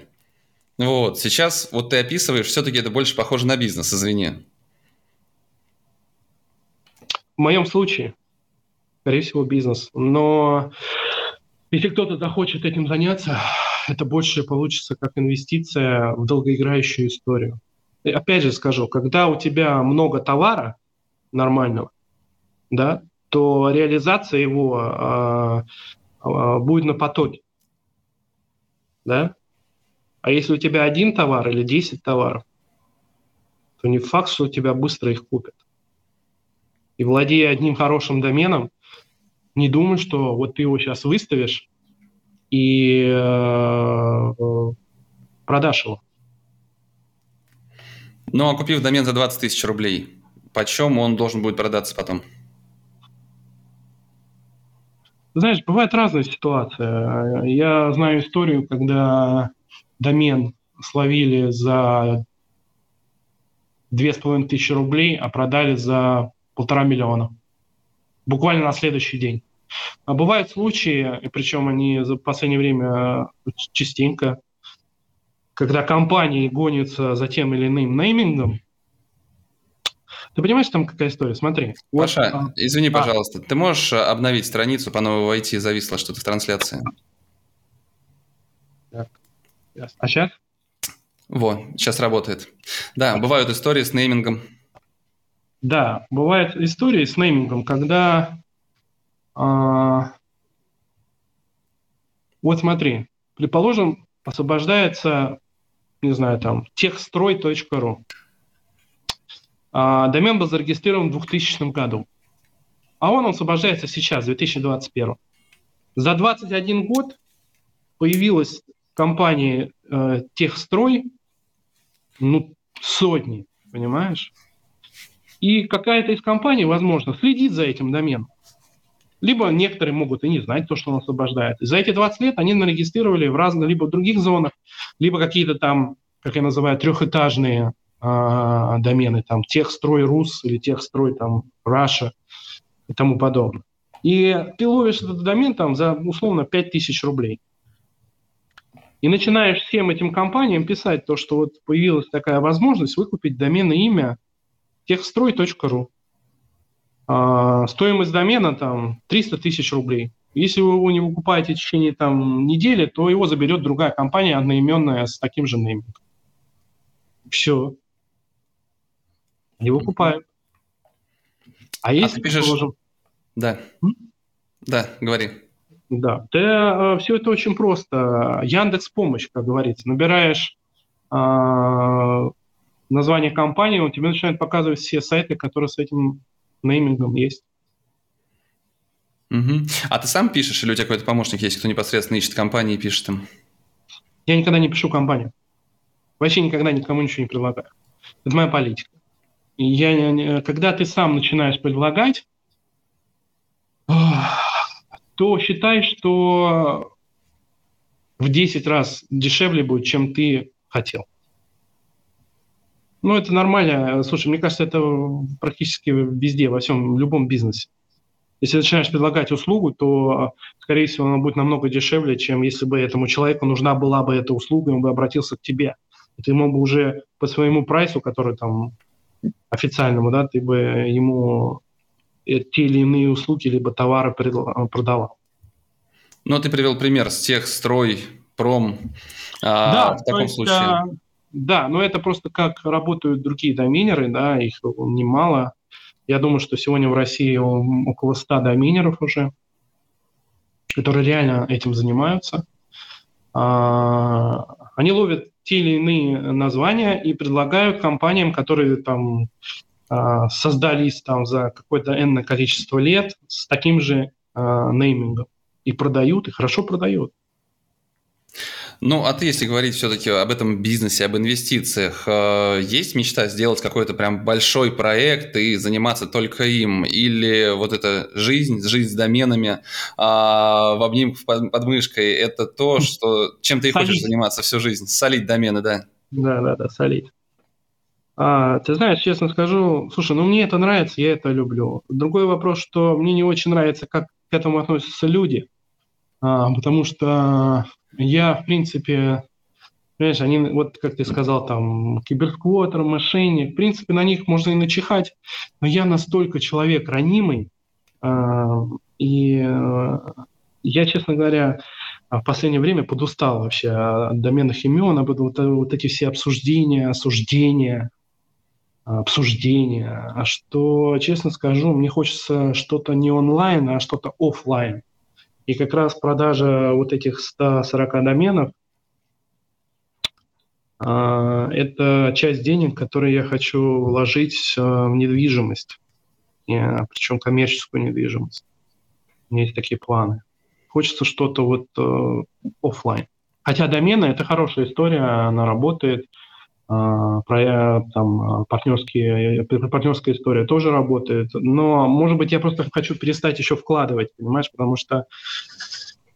Вот, сейчас вот ты описываешь, все-таки это больше похоже на бизнес, извини. В моем случае, скорее всего, бизнес. Но если кто-то захочет этим заняться, это больше получится как инвестиция в долгоиграющую историю. И опять же скажу, когда у тебя много товара нормального, да, то реализация его а, а, будет на потоке. Да? А если у тебя один товар или 10 товаров, то не факт, что у тебя быстро их купят. И владея одним хорошим доменом, не думай, что вот ты его сейчас выставишь и э, продашь его. Ну, а купив домен за 20 тысяч рублей, почем он должен будет продаться потом? Знаешь, бывает разная ситуация. Я знаю историю, когда домен словили за две с половиной тысячи рублей, а продали за полтора миллиона. Буквально на следующий день. А бывают случаи, и причем они за последнее время частенько, когда компании гонятся за тем или иным неймингом, ты понимаешь, там какая история? Смотри. Паша, вот, извини, а, пожалуйста, ты можешь обновить страницу, по новой войти, зависло что-то в трансляции? Так. А сейчас? Во, сейчас работает. Да, бывают истории с неймингом. Да, бывают истории с неймингом, когда а, вот смотри, предположим, освобождается, не знаю, там, техстрой.ру. А, домен был зарегистрирован в 2000 году. А он освобождается сейчас, в 2021. За 21 год появилась компании э, техстрой, ну, сотни, понимаешь? И какая-то из компаний, возможно, следит за этим доменом. Либо некоторые могут и не знать то, что он освобождает. за эти 20 лет они нарегистрировали в разных, либо в других зонах, либо какие-то там, как я называю, трехэтажные э, домены, там техстрой Рус или техстрой там Раша. и тому подобное. И ты ловишь этот домен там за условно 5000 рублей. И начинаешь всем этим компаниям писать то, что вот появилась такая возможность выкупить доменное имя техстрой.ру. А, стоимость домена там 300 тысяч рублей. Если вы его не выкупаете в течение там, недели, то его заберет другая компания, одноименная, с таким же неймингом. Все. Не выкупают. А, а если, ты пишешь... Положим... Да. М? Да, говори. Да, да все это очень просто. Яндекс помощь, как говорится. Набираешь э, название компании, он тебе начинает показывать все сайты, которые с этим неймингом есть. Угу. А ты сам пишешь, или у тебя какой-то помощник есть, кто непосредственно ищет компании и пишет им? Я никогда не пишу компанию. Вообще никогда никому ничего не предлагаю. Это моя политика. Я, когда ты сам начинаешь предлагать, то считай, что в 10 раз дешевле будет, чем ты хотел. Ну, это нормально. Слушай, мне кажется, это практически везде, во всем, в любом бизнесе. Если начинаешь предлагать услугу, то, скорее всего, она будет намного дешевле, чем если бы этому человеку нужна была бы эта услуга, он бы обратился к тебе. И ты ему бы уже по своему прайсу, который там официальному, да, ты бы ему те или иные услуги либо товары продавал. Ну, ты привел пример с тех строй, пром. А, да, в таком есть, случае. Да, но это просто как работают другие доминеры, да, их немало. Я думаю, что сегодня в России около 100 доминеров уже, которые реально этим занимаются. А, они ловят те или иные названия и предлагают компаниям, которые там а, создались там за какое-то энное количество лет с таким же а, неймингом. И продают, и хорошо продают. Ну, а ты, если говорить все-таки об этом бизнесе, об инвестициях, э, есть мечта сделать какой-то прям большой проект и заниматься только им? Или вот эта жизнь, жизнь с доменами а, в обнимку под мышкой, это то, что, чем ты и хочешь заниматься всю жизнь? Солить домены, да? Да, да, да, солить. А, ты знаешь, честно скажу, слушай, ну мне это нравится, я это люблю. Другой вопрос, что мне не очень нравится, как к этому относятся люди, а, потому что я, в принципе, понимаешь, они, вот как ты сказал, там, киберсквотер, мошенник, в принципе, на них можно и начихать, но я настолько человек ранимый, э, и э, я, честно говоря, в последнее время подустал вообще от доменных имен, об вот, вот эти все обсуждения, осуждения, обсуждения, а что, честно скажу, мне хочется что-то не онлайн, а что-то офлайн. И как раз продажа вот этих 140 доменов а, это часть денег, которые я хочу вложить а, в недвижимость, причем коммерческую недвижимость. У меня есть такие планы. Хочется что-то вот э, офлайн. Хотя домены – это хорошая история, она работает – а, про там партнерские, партнерская история тоже работает. Но, может быть, я просто хочу перестать еще вкладывать, понимаешь, потому что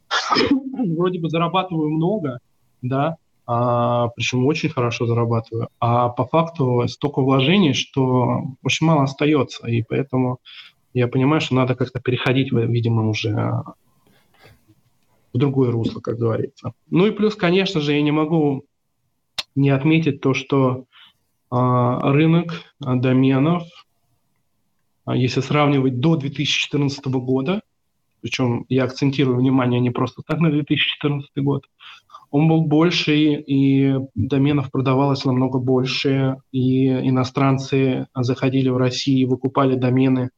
<coughs> вроде бы зарабатываю много, да, а, причем очень хорошо зарабатываю, а по факту столько вложений, что очень мало остается, и поэтому я понимаю, что надо как-то переходить, видимо, уже в другое русло, как говорится. Ну и плюс, конечно же, я не могу не отметить то, что а, рынок доменов, а, если сравнивать до 2014 года, причем я акцентирую внимание не просто так на 2014 год, он был больше, и доменов продавалось намного больше, и иностранцы заходили в Россию и выкупали домены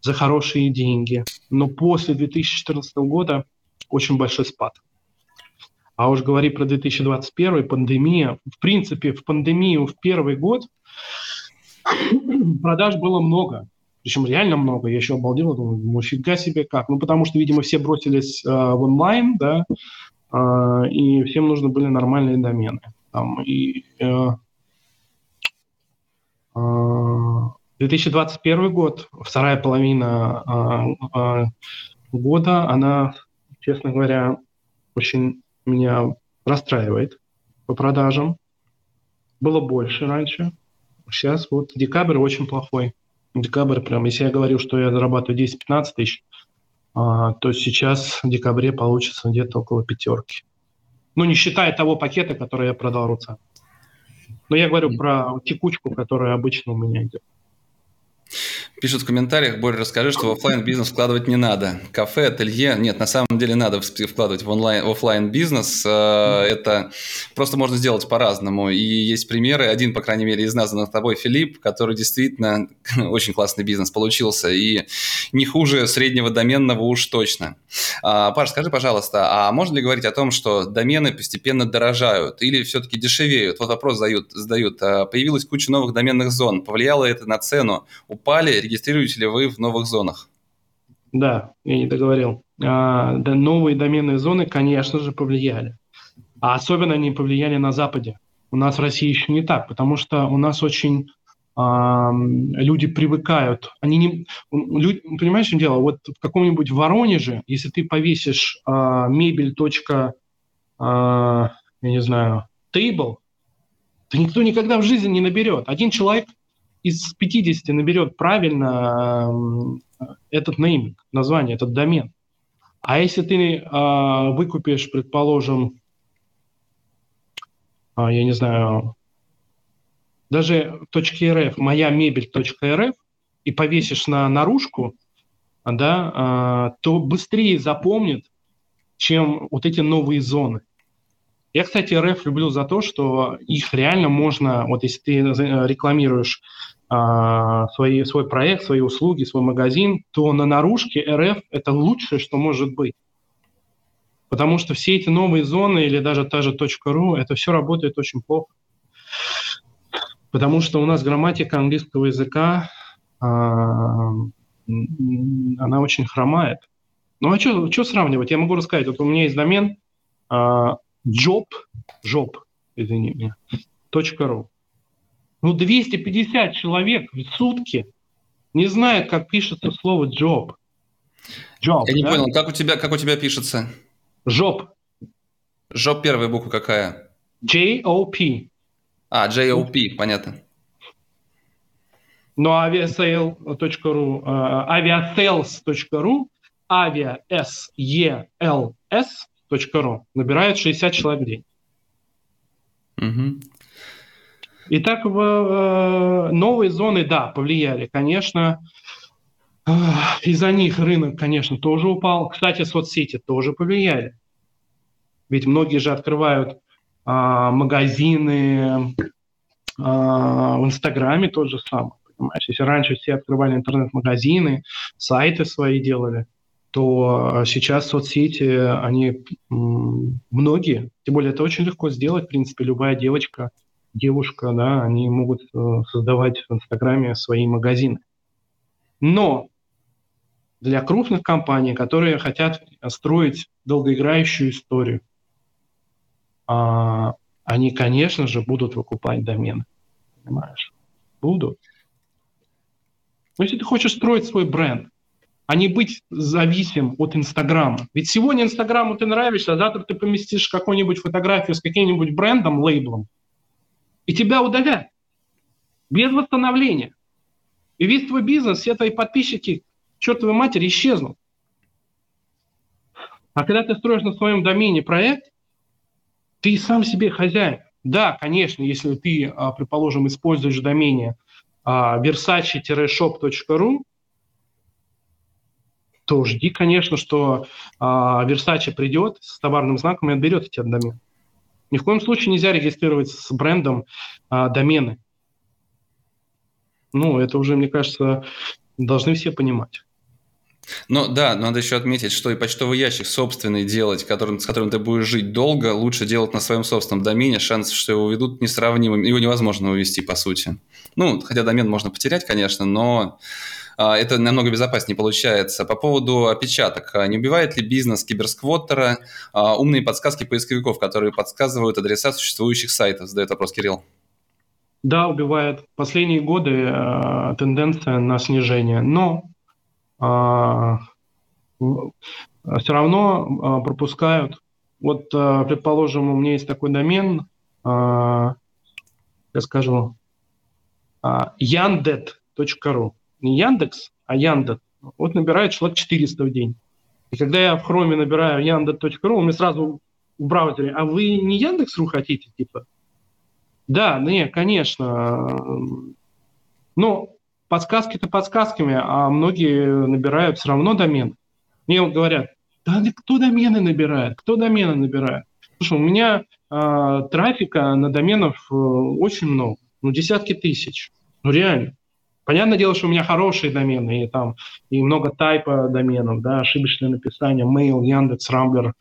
за хорошие деньги. Но после 2014 года очень большой спад. А уж говори про 2021, пандемия. В принципе, в пандемию в первый год <clears throat> продаж было много. Причем реально много. Я еще обалдел, думаю, ну фига себе как. Ну, потому что, видимо, все бросились э, в онлайн, да, э, и всем нужны были нормальные домены. Там, и, э, э, 2021 год, вторая половина э, э, года, она, честно говоря, очень меня расстраивает по продажам. Было больше раньше. Сейчас вот декабрь очень плохой. Декабрь прям, если я говорю, что я зарабатываю 10-15 тысяч, а, то сейчас в декабре получится где-то около пятерки. Ну, не считая того пакета, который я продал Руца. Но я говорю про текучку, которая обычно у меня идет. Пишут в комментариях, Боря, расскажи, что в офлайн бизнес вкладывать не надо. Кафе, ателье, нет, на самом деле надо вкладывать в онлайн, офлайн бизнес. Э, это просто можно сделать по-разному. И есть примеры. Один, по крайней мере, из названных тобой, Филипп, который действительно <laughs> очень классный бизнес получился. И не хуже среднего доменного уж точно. А, Паш, скажи, пожалуйста, а можно ли говорить о том, что домены постепенно дорожают или все-таки дешевеют? Вот вопрос задают. задают. А, появилась куча новых доменных зон. Повлияло это на цену? Упали регистрируете ли вы в новых зонах? Да, я не договорил. А, да, новые доменные зоны, конечно же, повлияли. А особенно они повлияли на Западе. У нас в России еще не так, потому что у нас очень люди привыкают. Они не, люди, понимаешь, что дело? Вот в каком-нибудь Воронеже, если ты повесишь а, мебель. А, я не знаю, table, то никто никогда в жизни не наберет. Один человек из 50 наберет правильно этот нейминг, название, этот домен. А если ты э, выкупишь, предположим, э, я не знаю, даже .rf, моя мебель.рф, и повесишь на наружку, да, э, то быстрее запомнит, чем вот эти новые зоны. Я, кстати, РФ люблю за то, что их реально можно, вот если ты рекламируешь а, свои, свой проект, свои услуги, свой магазин, то на наружке РФ это лучшее, что может быть. Потому что все эти новые зоны или даже та же .ру, это все работает очень плохо. Потому что у нас грамматика английского языка, а, она очень хромает. Ну а что сравнивать? Я могу рассказать. Вот у меня есть домен а, job, job, извини меня, .ру. Ну, 250 человек в сутки не знают, как пишется слово job. Job, Я не да? понял, как у тебя, как у тебя пишется? Job. Job первая буква какая? J-O-P. А, J-O-P, понятно. Но aviasales.ru, aviasales.ru, aviasels.ru набирает 60 человек в день. Угу. Итак, в, э, новые зоны, да, повлияли, конечно. Из-за них рынок, конечно, тоже упал. Кстати, соцсети тоже повлияли. Ведь многие же открывают а, магазины а, в Инстаграме тот же самый. Понимаешь? Если раньше все открывали интернет-магазины, сайты свои делали, то сейчас соцсети, они многие, тем более это очень легко сделать, в принципе, любая девочка – девушка, да, они могут э, создавать в Инстаграме свои магазины. Но для крупных компаний, которые хотят строить долгоиграющую историю, а, они, конечно же, будут выкупать домены. Понимаешь? Будут. Но если ты хочешь строить свой бренд, а не быть зависим от Инстаграма. Ведь сегодня Инстаграму ты нравишься, а завтра ты поместишь какую-нибудь фотографию с каким-нибудь брендом, лейблом, и тебя удалят без восстановления. И весь твой бизнес, все твои подписчики, чертовой матери, исчезнут. А когда ты строишь на своем домене проект, ты сам себе хозяин. Да, конечно, если ты, а, предположим, используешь домене а, versace-shop.ru, то жди, конечно, что а, Versace придет с товарным знаком и отберет эти домен. Ни в коем случае нельзя регистрировать с брендом а, домены. Ну, это уже, мне кажется, должны все понимать. Ну да, надо еще отметить, что и почтовый ящик собственный делать, которым, с которым ты будешь жить долго, лучше делать на своем собственном домене. Шанс, что его ведут, несравнимым. Его невозможно увести, по сути. Ну, хотя домен можно потерять, конечно, но это намного безопаснее получается. По поводу опечаток. А, не убивает ли бизнес киберсквоттера а, умные подсказки поисковиков, которые подсказывают адреса существующих сайтов? Задает вопрос Кирилл. Да, убивает. Последние годы э, тенденция на снижение. Но э, все равно э, пропускают. Вот, э, предположим, у меня есть такой домен, э, я скажу, э, yandet.ru не Яндекс, а Яндекс, вот набирает человек 400 в день. И когда я в хроме набираю яндекс.ру, он мне сразу в браузере, а вы не Яндекс.ру хотите, типа? Да, не, конечно. Но подсказки-то подсказками, а многие набирают все равно домен. Мне говорят, да кто домены набирает, кто домены набирает? Слушай, у меня э, трафика на доменов э, очень много, ну десятки тысяч, ну реально. Понятное дело, что у меня хорошие домены, и там и много тайпа доменов, да, ошибочное написание, mail, Яндекс, Рамблер.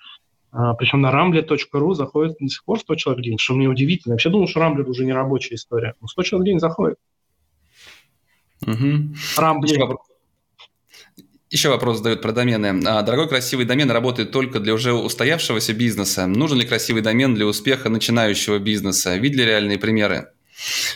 А, причем на rambler.ru заходит до сих пор 100 человек в день, что мне удивительно. Я вообще думал, что Рамблер уже не рабочая история. Но 100 человек в день заходит. Угу. Рамблер. Еще вопрос. Еще вопрос задают про домены. А, дорогой красивый домен работает только для уже устоявшегося бизнеса. Нужен ли красивый домен для успеха начинающего бизнеса? Видели реальные примеры?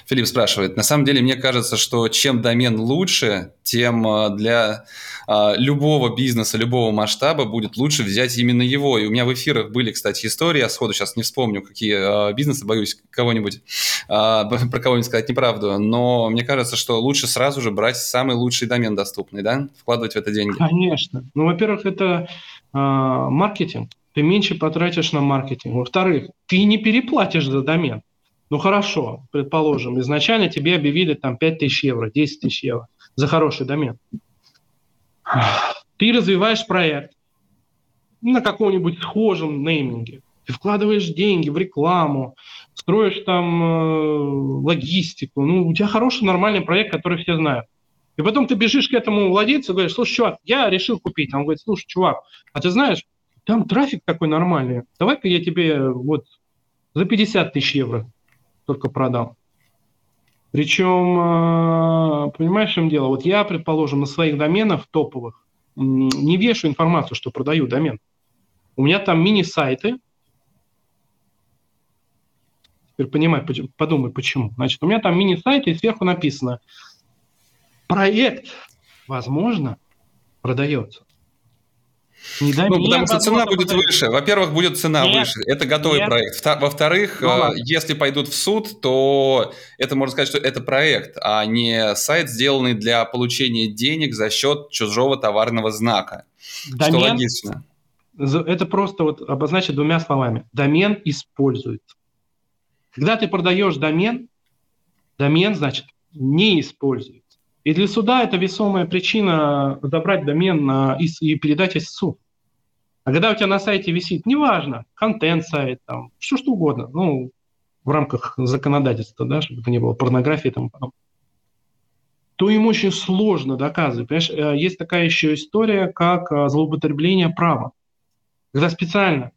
Филипп спрашивает. На самом деле, мне кажется, что чем домен лучше, тем а, для а, любого бизнеса, любого масштаба будет лучше взять именно его. И у меня в эфирах были, кстати, истории, я сходу сейчас не вспомню, какие а, бизнесы, боюсь кого-нибудь, <laughs> про кого-нибудь сказать неправду, но мне кажется, что лучше сразу же брать самый лучший домен доступный, да, вкладывать в это деньги. Конечно. Ну, во-первых, это маркетинг. Ты меньше потратишь на маркетинг. Во-вторых, ты не переплатишь за домен. Ну хорошо, предположим, изначально тебе объявили там 5 тысяч евро, 10 тысяч евро за хороший домен. Ты развиваешь проект на каком-нибудь схожем нейминге. Ты вкладываешь деньги в рекламу, строишь там э, логистику. Ну, у тебя хороший, нормальный проект, который все знают. И потом ты бежишь к этому владельцу и говоришь, слушай, чувак, я решил купить. Он говорит, слушай, чувак, а ты знаешь, там трафик такой нормальный. Давай-ка я тебе вот за 50 тысяч евро только продал. Причем, э, понимаешь, в чем дело? Вот я, предположим, на своих доменах топовых не вешаю информацию, что продаю домен. У меня там мини-сайты. Теперь понимай, подумай, почему. Значит, у меня там мини-сайты, и сверху написано «Проект, возможно, продается». Не дай ну, потому что цена будет подать. выше. Во-первых, будет цена нет, выше. Это готовый нет. проект. Во-вторых, ну, если пойдут в суд, то это можно сказать, что это проект, а не сайт, сделанный для получения денег за счет чужого товарного знака. Домен, что логично. Это просто вот обозначить двумя словами. Домен используется. Когда ты продаешь домен, домен, значит, не используется. И для суда это весомая причина забрать домен на, и, и передать истцу. А когда у тебя на сайте висит, неважно, контент-сайт, там, все что угодно, ну, в рамках законодательства, да, чтобы это не было порнографии там, то им очень сложно доказывать. Понимаешь, э, есть такая еще история, как э, злоупотребление права. Когда специально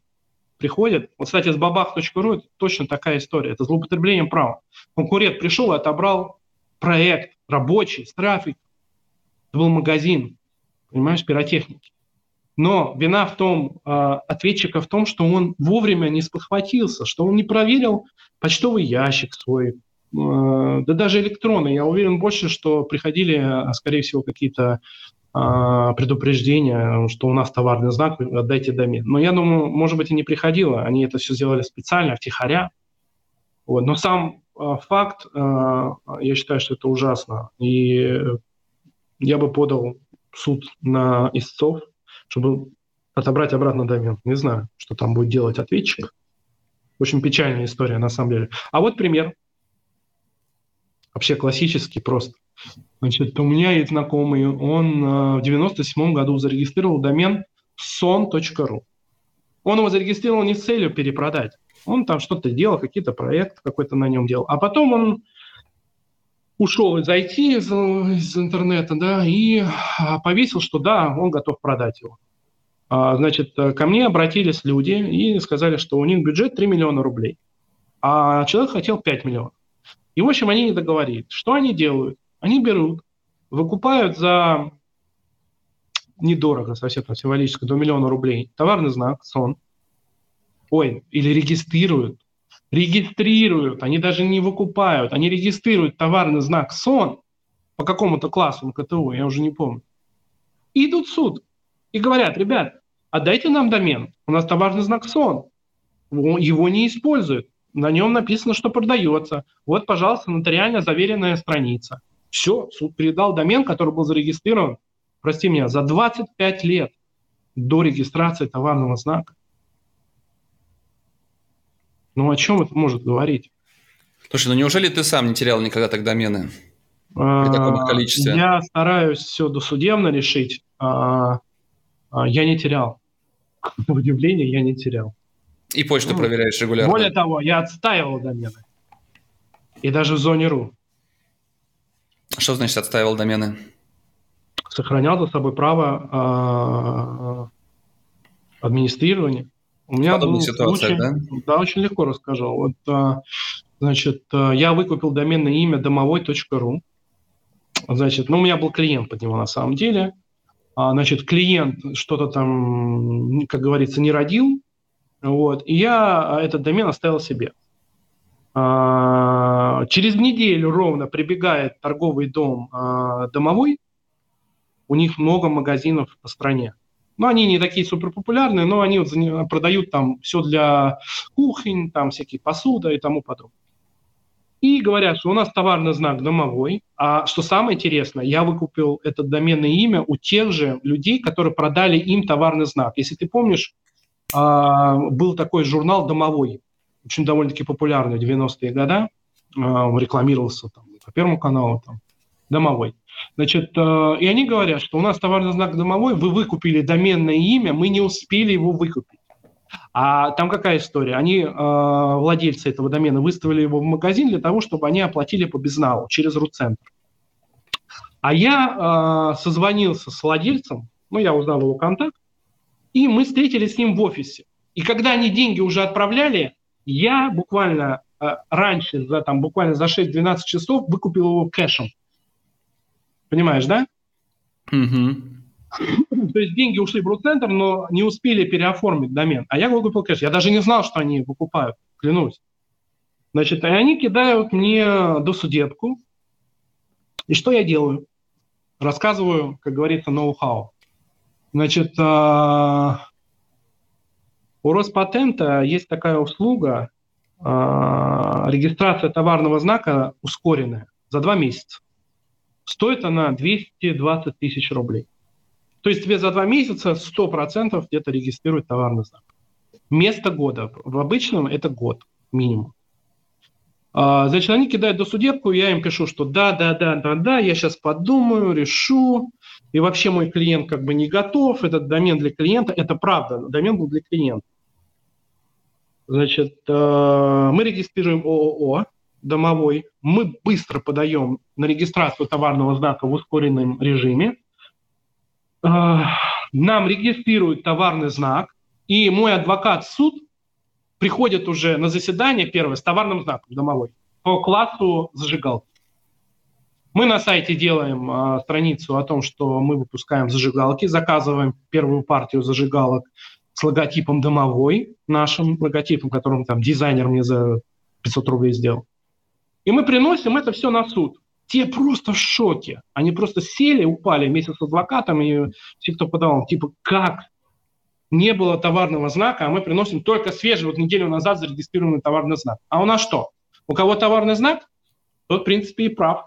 приходят, вот, кстати, с babах.ru это точно такая история, это злоупотребление права. Конкурент пришел и отобрал проект рабочий, с трафиком. Это был магазин, понимаешь, пиротехники. Но вина в том, э, ответчика в том, что он вовремя не спохватился, что он не проверил почтовый ящик свой, э, да даже электроны. Я уверен больше, что приходили, а, скорее всего, какие-то э, предупреждения, что у нас товарный знак, отдайте домен. Но я думаю, может быть, и не приходило. Они это все сделали специально, втихаря. Вот. Но сам факт, а, я считаю, что это ужасно. И я бы подал суд на истцов, чтобы отобрать обратно домен. Не знаю, что там будет делать ответчик. Очень печальная история, на самом деле. А вот пример. Вообще классический просто. Значит, у меня есть знакомый, он а, в 97 году зарегистрировал домен son.ru. Он его зарегистрировал не с целью перепродать, он там что-то делал, какие-то проекты какой-то на нем делал. А потом он ушел из IT, из, из интернета, да, и а, повесил, что да, он готов продать его. А, значит, ко мне обратились люди и сказали, что у них бюджет 3 миллиона рублей, а человек хотел 5 миллионов. И, в общем, они не договорились. Что они делают? Они берут, выкупают за недорого, совсем символически, до миллиона рублей товарный знак СОН – ой, или регистрируют, регистрируют, они даже не выкупают, они регистрируют товарный знак СОН по какому-то классу КТУ, я уже не помню. И идут в суд и говорят, ребят, отдайте нам домен, у нас товарный знак СОН, его не используют, на нем написано, что продается. Вот, пожалуйста, нотариально заверенная страница. Все, суд передал домен, который был зарегистрирован, прости меня, за 25 лет до регистрации товарного знака. Ну о чем это может говорить? Слушай, ну неужели ты сам не терял никогда так домены? При таком А, количестве. Я стараюсь все досудебно решить. А, а, Я не терял. <laughs> На удивление, я не терял. И почту Ну, проверяешь регулярно. Более того, я отстаивал домены. И даже в зоне РУ. Что значит отстаивал домены? Сохранял за собой право администрирования. У меня был ситуациях, случай- да? очень легко расскажу. Вот, а, значит, а, я выкупил доменное имя домовой.ру. Значит, ну, у меня был клиент под него на самом деле. А, значит, клиент что-то там, как говорится, не родил. Вот, и я этот домен оставил себе. Через неделю ровно прибегает торговый дом домовой. У них много магазинов по стране. Ну, они не такие супер популярные, но они вот продают там все для кухонь, там всякие посуда и тому подобное. И говорят, что у нас товарный знак домовой. А что самое интересное, я выкупил это доменное имя у тех же людей, которые продали им товарный знак. Если ты помнишь, а, был такой журнал «Домовой», очень довольно-таки популярный в 90-е годы. А, рекламировался там, по Первому каналу, там, «Домовой». Значит, э, и они говорят, что у нас товарный знак «Домовой», вы выкупили доменное имя, мы не успели его выкупить. А там какая история? Они, э, владельцы этого домена, выставили его в магазин для того, чтобы они оплатили по безналу через Руцентр. А я э, созвонился с владельцем, ну, я узнал его контакт, и мы встретились с ним в офисе. И когда они деньги уже отправляли, я буквально раньше, за, там, буквально за 6-12 часов выкупил его кэшем. Понимаешь, да? Мгм. То есть деньги ушли в Руцентр, но не успели переоформить домен. А я выкупил кэш. Я даже не знал, что они выкупают, клянусь. Значит, и они кидают мне досудебку. И что я делаю? Рассказываю, как говорится, ноу-хау. Значит, а, у Роспатента есть такая услуга а, регистрация товарного знака ускоренная за два месяца. Стоит она 220 тысяч рублей. То есть тебе за два месяца 100% где-то регистрируют товарный знак. Место года. В обычном это год минимум. А, Значит, они кидают досудебку, я им пишу, что да, да, да, да, да, я сейчас подумаю, решу. И вообще мой клиент как бы не готов, этот домен для клиента, это правда, домен был для клиента. Значит, э, мы регистрируем ООО домовой, мы быстро подаем на регистрацию товарного знака в ускоренном режиме, Э, нам регистрируют товарный знак, и мой адвокат в суд приходит уже на заседание первое с товарным знаком домовой по классу зажигалки. Мы на сайте делаем а, страницу о том, что мы выпускаем зажигалки, заказываем первую партию зажигалок с логотипом домовой, нашим логотипом, которым там дизайнер мне за 500 рублей сделал. И мы приносим это все на суд. Те просто в шоке. Они просто сели, упали вместе с адвокатом и все, кто подавал, типа, как? Не было товарного знака, а мы приносим только свежий, вот неделю назад зарегистрированный товарный знак. А у нас что? У кого товарный знак, тот, в принципе, и прав.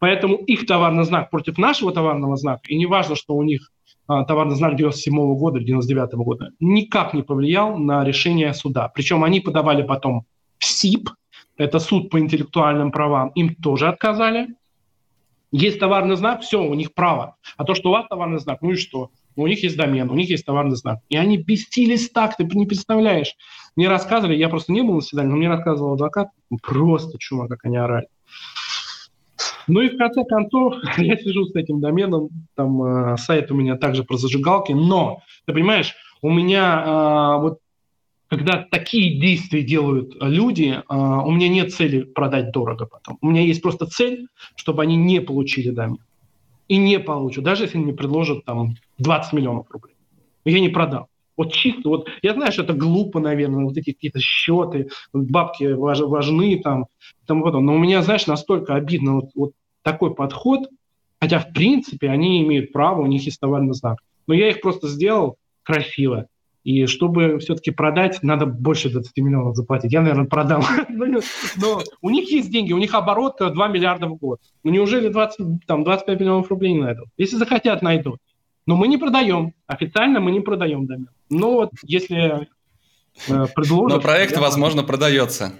Поэтому их товарный знак против нашего товарного знака, и не важно, что у них а, товарный знак 97 года, 99 года, никак не повлиял на решение суда. Причем они подавали потом в СИП, это суд по интеллектуальным правам, им тоже отказали. Есть товарный знак, все, у них право. А то, что у вас товарный знак, ну и что? У них есть домен, у них есть товарный знак. И они бесились так, ты не представляешь. Мне рассказывали, я просто не был на заседании, но мне рассказывал адвокат, просто чума, как они орали. Ну и в конце концов, <laughs> я сижу с этим доменом, там э, сайт у меня также про зажигалки, но, ты понимаешь, у меня э, вот когда такие действия делают люди, э, у меня нет цели продать дорого потом. У меня есть просто цель, чтобы они не получили домен. И не получат, даже если мне предложат там 20 миллионов рублей. Я не продам. Вот чисто, вот я знаю, что это глупо, наверное, вот эти какие-то счеты, бабки важ, важны там, тому подобное. Но у меня, знаешь, настолько обидно вот, вот такой подход, хотя в принципе они имеют право, у них есть товарный знак. Но я их просто сделал красиво. И чтобы все-таки продать, надо больше 20 миллионов заплатить. Я, наверное, продам. <laughs> Но у них есть деньги, у них оборот 2 миллиарда в год. Ну неужели 20, там, 25 миллионов рублей не найдут? Если захотят, найдут. Но мы не продаем. Официально мы не продаем домен. Но вот если э, предложат... Но проект, возможно, продается.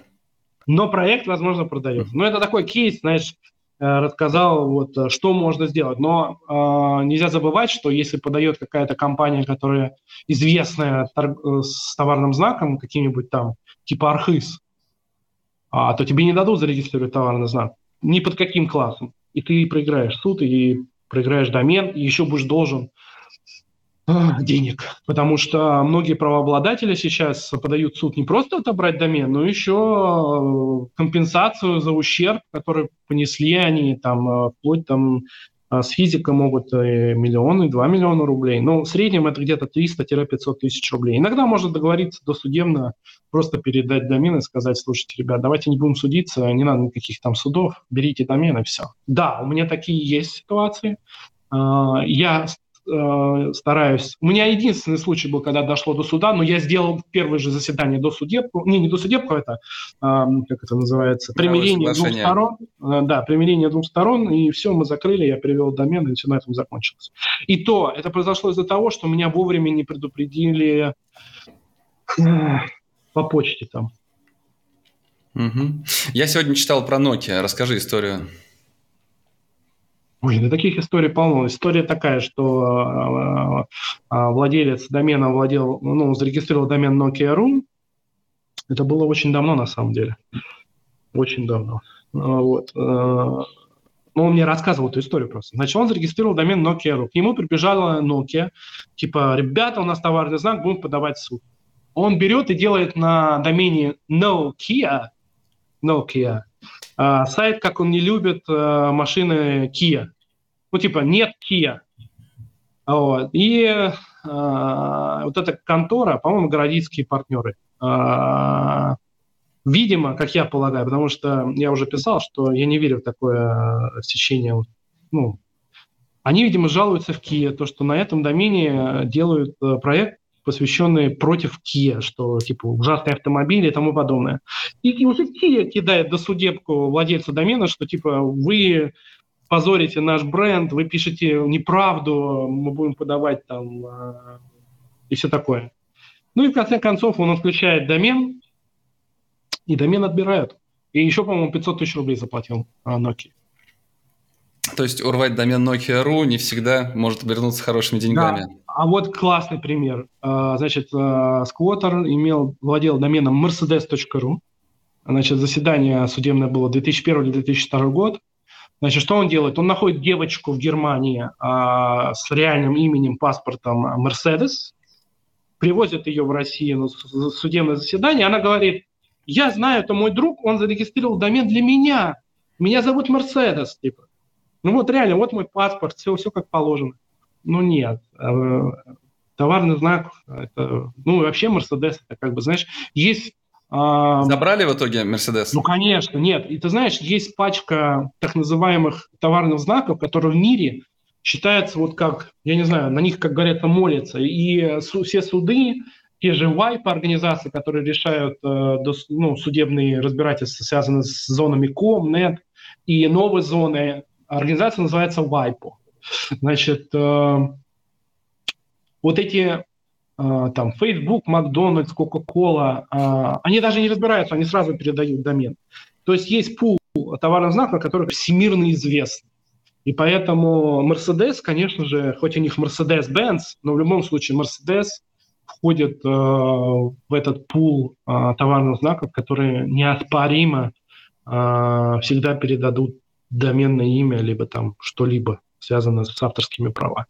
Но проект, возможно, продается. Но это такой кейс, знаешь, Э, рассказал, вот, э, что можно сделать. Но э, нельзя забывать, что если подает какая-то компания, которая известная торг, э, с товарным знаком, каким-нибудь там, типа Архыз, а, то тебе не дадут зарегистрировать товарный знак ни под каким классом. И ты проиграешь суд, и проиграешь домен, и еще будешь должен денег, потому что многие правообладатели сейчас подают в суд не просто отобрать домен, но еще э, компенсацию за ущерб, который понесли они, там, э, вплоть там э, с физика могут и миллион, и 2 миллиона рублей. Но в среднем это где-то 300-500 тысяч рублей. Иногда можно договориться досудебно, просто передать домен и сказать, слушайте, ребят, давайте не будем судиться, не надо никаких там судов, берите домен и все. Да, у меня такие есть ситуации. Я э, стараюсь. У меня единственный случай был, когда дошло до суда, но я сделал первое же заседание до судебку, не, не до судебку, это, э, как это называется, примирение двух сторон. Э, да, примирение двух сторон, и все, мы закрыли, я привел домен, и все на этом закончилось. И то, это произошло из-за того, что меня вовремя не предупредили э, по почте там. Угу. Я сегодня читал про Nokia. Расскажи историю. Ой, да таких историй полно. История такая, что э, э, владелец домена владел, ну, зарегистрировал домен Nokia.ru. Это было очень давно, на самом деле. Очень давно. Вот. Ну, он мне рассказывал эту историю просто. Значит, он зарегистрировал домен Nokia.ru. К нему прибежала Nokia. Типа, ребята, у нас товарный знак, будем подавать суд. Он берет и делает на домене Nokia, Nokia, а, сайт, как он не любит а, машины Kia. Ну, типа, нет Kia. Вот. И а, вот эта контора, по-моему, городицкие партнеры, а, видимо, как я полагаю, потому что я уже писал, что я не верю в такое сечение. Ну, они, видимо, жалуются в Kia, то, что на этом домене делают проект посвященные против Kia, что типа ужасные автомобили и тому подобное. И, и уже Kia кидает до судебку владельца домена, что типа вы позорите наш бренд, вы пишете неправду, мы будем подавать там э, и все такое. Ну и в конце концов он отключает домен, и домен отбирают. И еще, по-моему, 500 тысяч рублей заплатил а, Nokia. То есть урвать домен Nokia.ru не всегда может обернуться хорошими деньгами. Да. А вот классный пример. А, значит, Сквотер имел, владел доменом mercedes.ru. Значит, заседание судебное было 2001 или 2002 год. Значит, что он делает? Он находит девочку в Германии а, с реальным именем, паспортом Mercedes, привозит ее в Россию на судебное заседание. Она говорит, я знаю, это мой друг, он зарегистрировал домен для меня. Меня зовут Мерседес, типа. Ну вот реально, вот мой паспорт, все, все как положено. Ну нет, э, товарный знак, это, ну вообще Мерседес, это как бы, знаешь, есть... Забрали в итоге Мерседес? Ну, конечно, нет. И ты знаешь, есть пачка так называемых товарных знаков, которые в мире считаются вот как, я не знаю, на них, как говорят, молятся. И все суды, те же WIPE организации, которые решают э, ну, судебные разбирательства, связанные с зонами NET, и новые зоны, организация называется WIPO. Значит, э, вот эти э, там Facebook, Макдональдс, Coca-Cola, э, они даже не разбираются, они сразу передают домен. То есть есть пул товарных знаков, которые всемирно известны. И поэтому Mercedes, конечно же, хоть у них Mercedes-Benz, но в любом случае Mercedes входит э, в этот пул э, товарных знаков, которые неоспоримо э, всегда передадут доменное имя, либо там что-либо связанное с авторскими правами.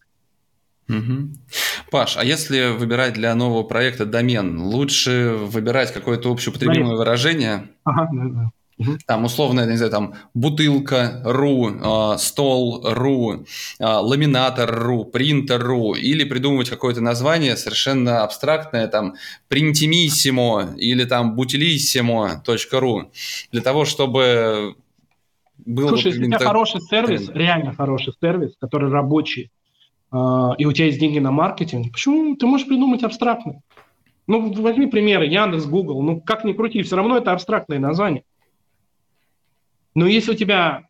Угу. Паш, а если выбирать для нового проекта домен, лучше выбирать какое-то общеупотребимое выражение? Ага, да, да. Угу. Там условно, не знаю, там бутылка.ру, э, стол.ру, э, ламинатор.ру, принтер.ру, или придумывать какое-то название совершенно абстрактное, там, принтимиссимо или там бутилиссимо.ру, для того, чтобы было Слушай, если у тебя хороший сервис, тренд. реально хороший сервис, который рабочий, э, и у тебя есть деньги на маркетинг, почему ты можешь придумать абстрактно? Ну, возьми примеры, Яндекс, Google, ну, как ни крути, все равно это абстрактное название. Но если у тебя,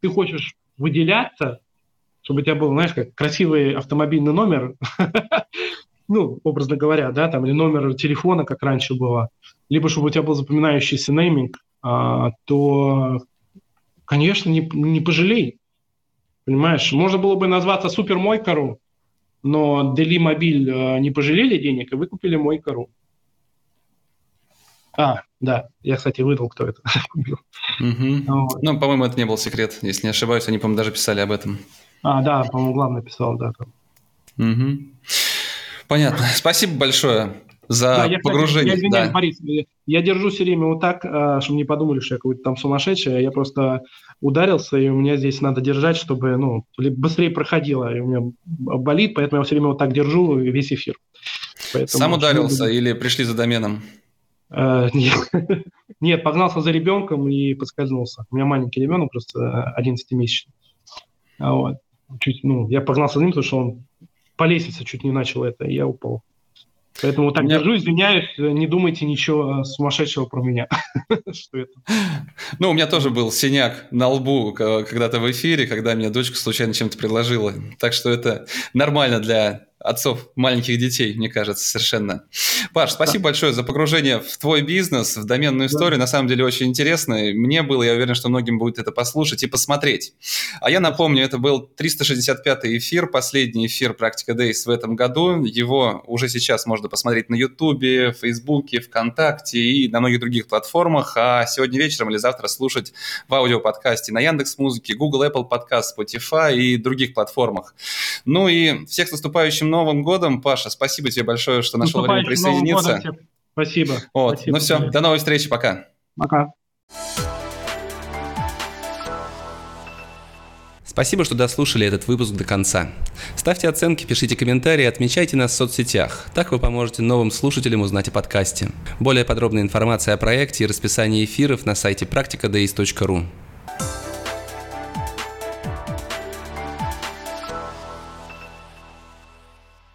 ты хочешь выделяться, чтобы у тебя был, знаешь, как красивый автомобильный номер, <laughs> ну, образно говоря, да, там, или номер телефона, как раньше было, либо чтобы у тебя был запоминающийся нейминг, а, то, конечно, не, не пожалей. Понимаешь, можно было бы назваться Супер Мойкару, но Дели Мобиль а, не пожалели денег и выкупили Мойкару. А, да, я, кстати, выдал, кто это <laughs> купил. Вот. Ну, по-моему, это не был секрет, если не ошибаюсь, они, по-моему, даже писали об этом. А, да, по-моему, главный писал, да. Угу. Понятно. Спасибо большое за да, я, погружение. Кстати, я извиняюсь, да. Борис, я держу все время вот так, а, чтобы не подумали, что я какой-то там сумасшедший. Я просто ударился, и у меня здесь надо держать, чтобы ну, быстрее проходило. И у меня болит, поэтому я все время вот так держу весь эфир. Поэтому Сам ударился буду... или пришли за доменом? Uh, нет. <laughs> нет, погнался за ребенком и подскользнулся. У меня маленький ребенок, просто 11-месячный. А вот. Чуть, ну, я погнался за ним, потому что он по лестнице чуть не начал это, и я упал. Поэтому так меня... держу, извиняюсь, не думайте ничего сумасшедшего про меня. <laughs> Что это? Ну, у меня тоже был синяк на лбу когда-то в эфире, когда меня дочка случайно чем-то предложила. Так что это нормально для отцов маленьких детей, мне кажется, совершенно. Паш, спасибо да. большое за погружение в твой бизнес, в доменную историю. Да. На самом деле очень интересно. Мне было, я уверен, что многим будет это послушать и посмотреть. А я напомню, это был 365-й эфир, последний эфир «Практика Days» в этом году. Его уже сейчас можно посмотреть на Ютубе, Фейсбуке, ВКонтакте и на многих других платформах. А сегодня вечером или завтра слушать в аудиоподкасте на Яндекс.Музыке, Google, Apple Podcast, Spotify и других платформах. Ну и всех с наступающим Новым годом, Паша. Спасибо тебе большое, что нашел время присоединиться. Спасибо. Вот. Спасибо. Ну все, до новой встречи, пока. Пока. Спасибо, что дослушали этот выпуск до конца. Ставьте оценки, пишите комментарии, отмечайте нас в соцсетях. Так вы поможете новым слушателям узнать о подкасте. Более подробная информация о проекте и расписании эфиров на сайте практикадеис.ру.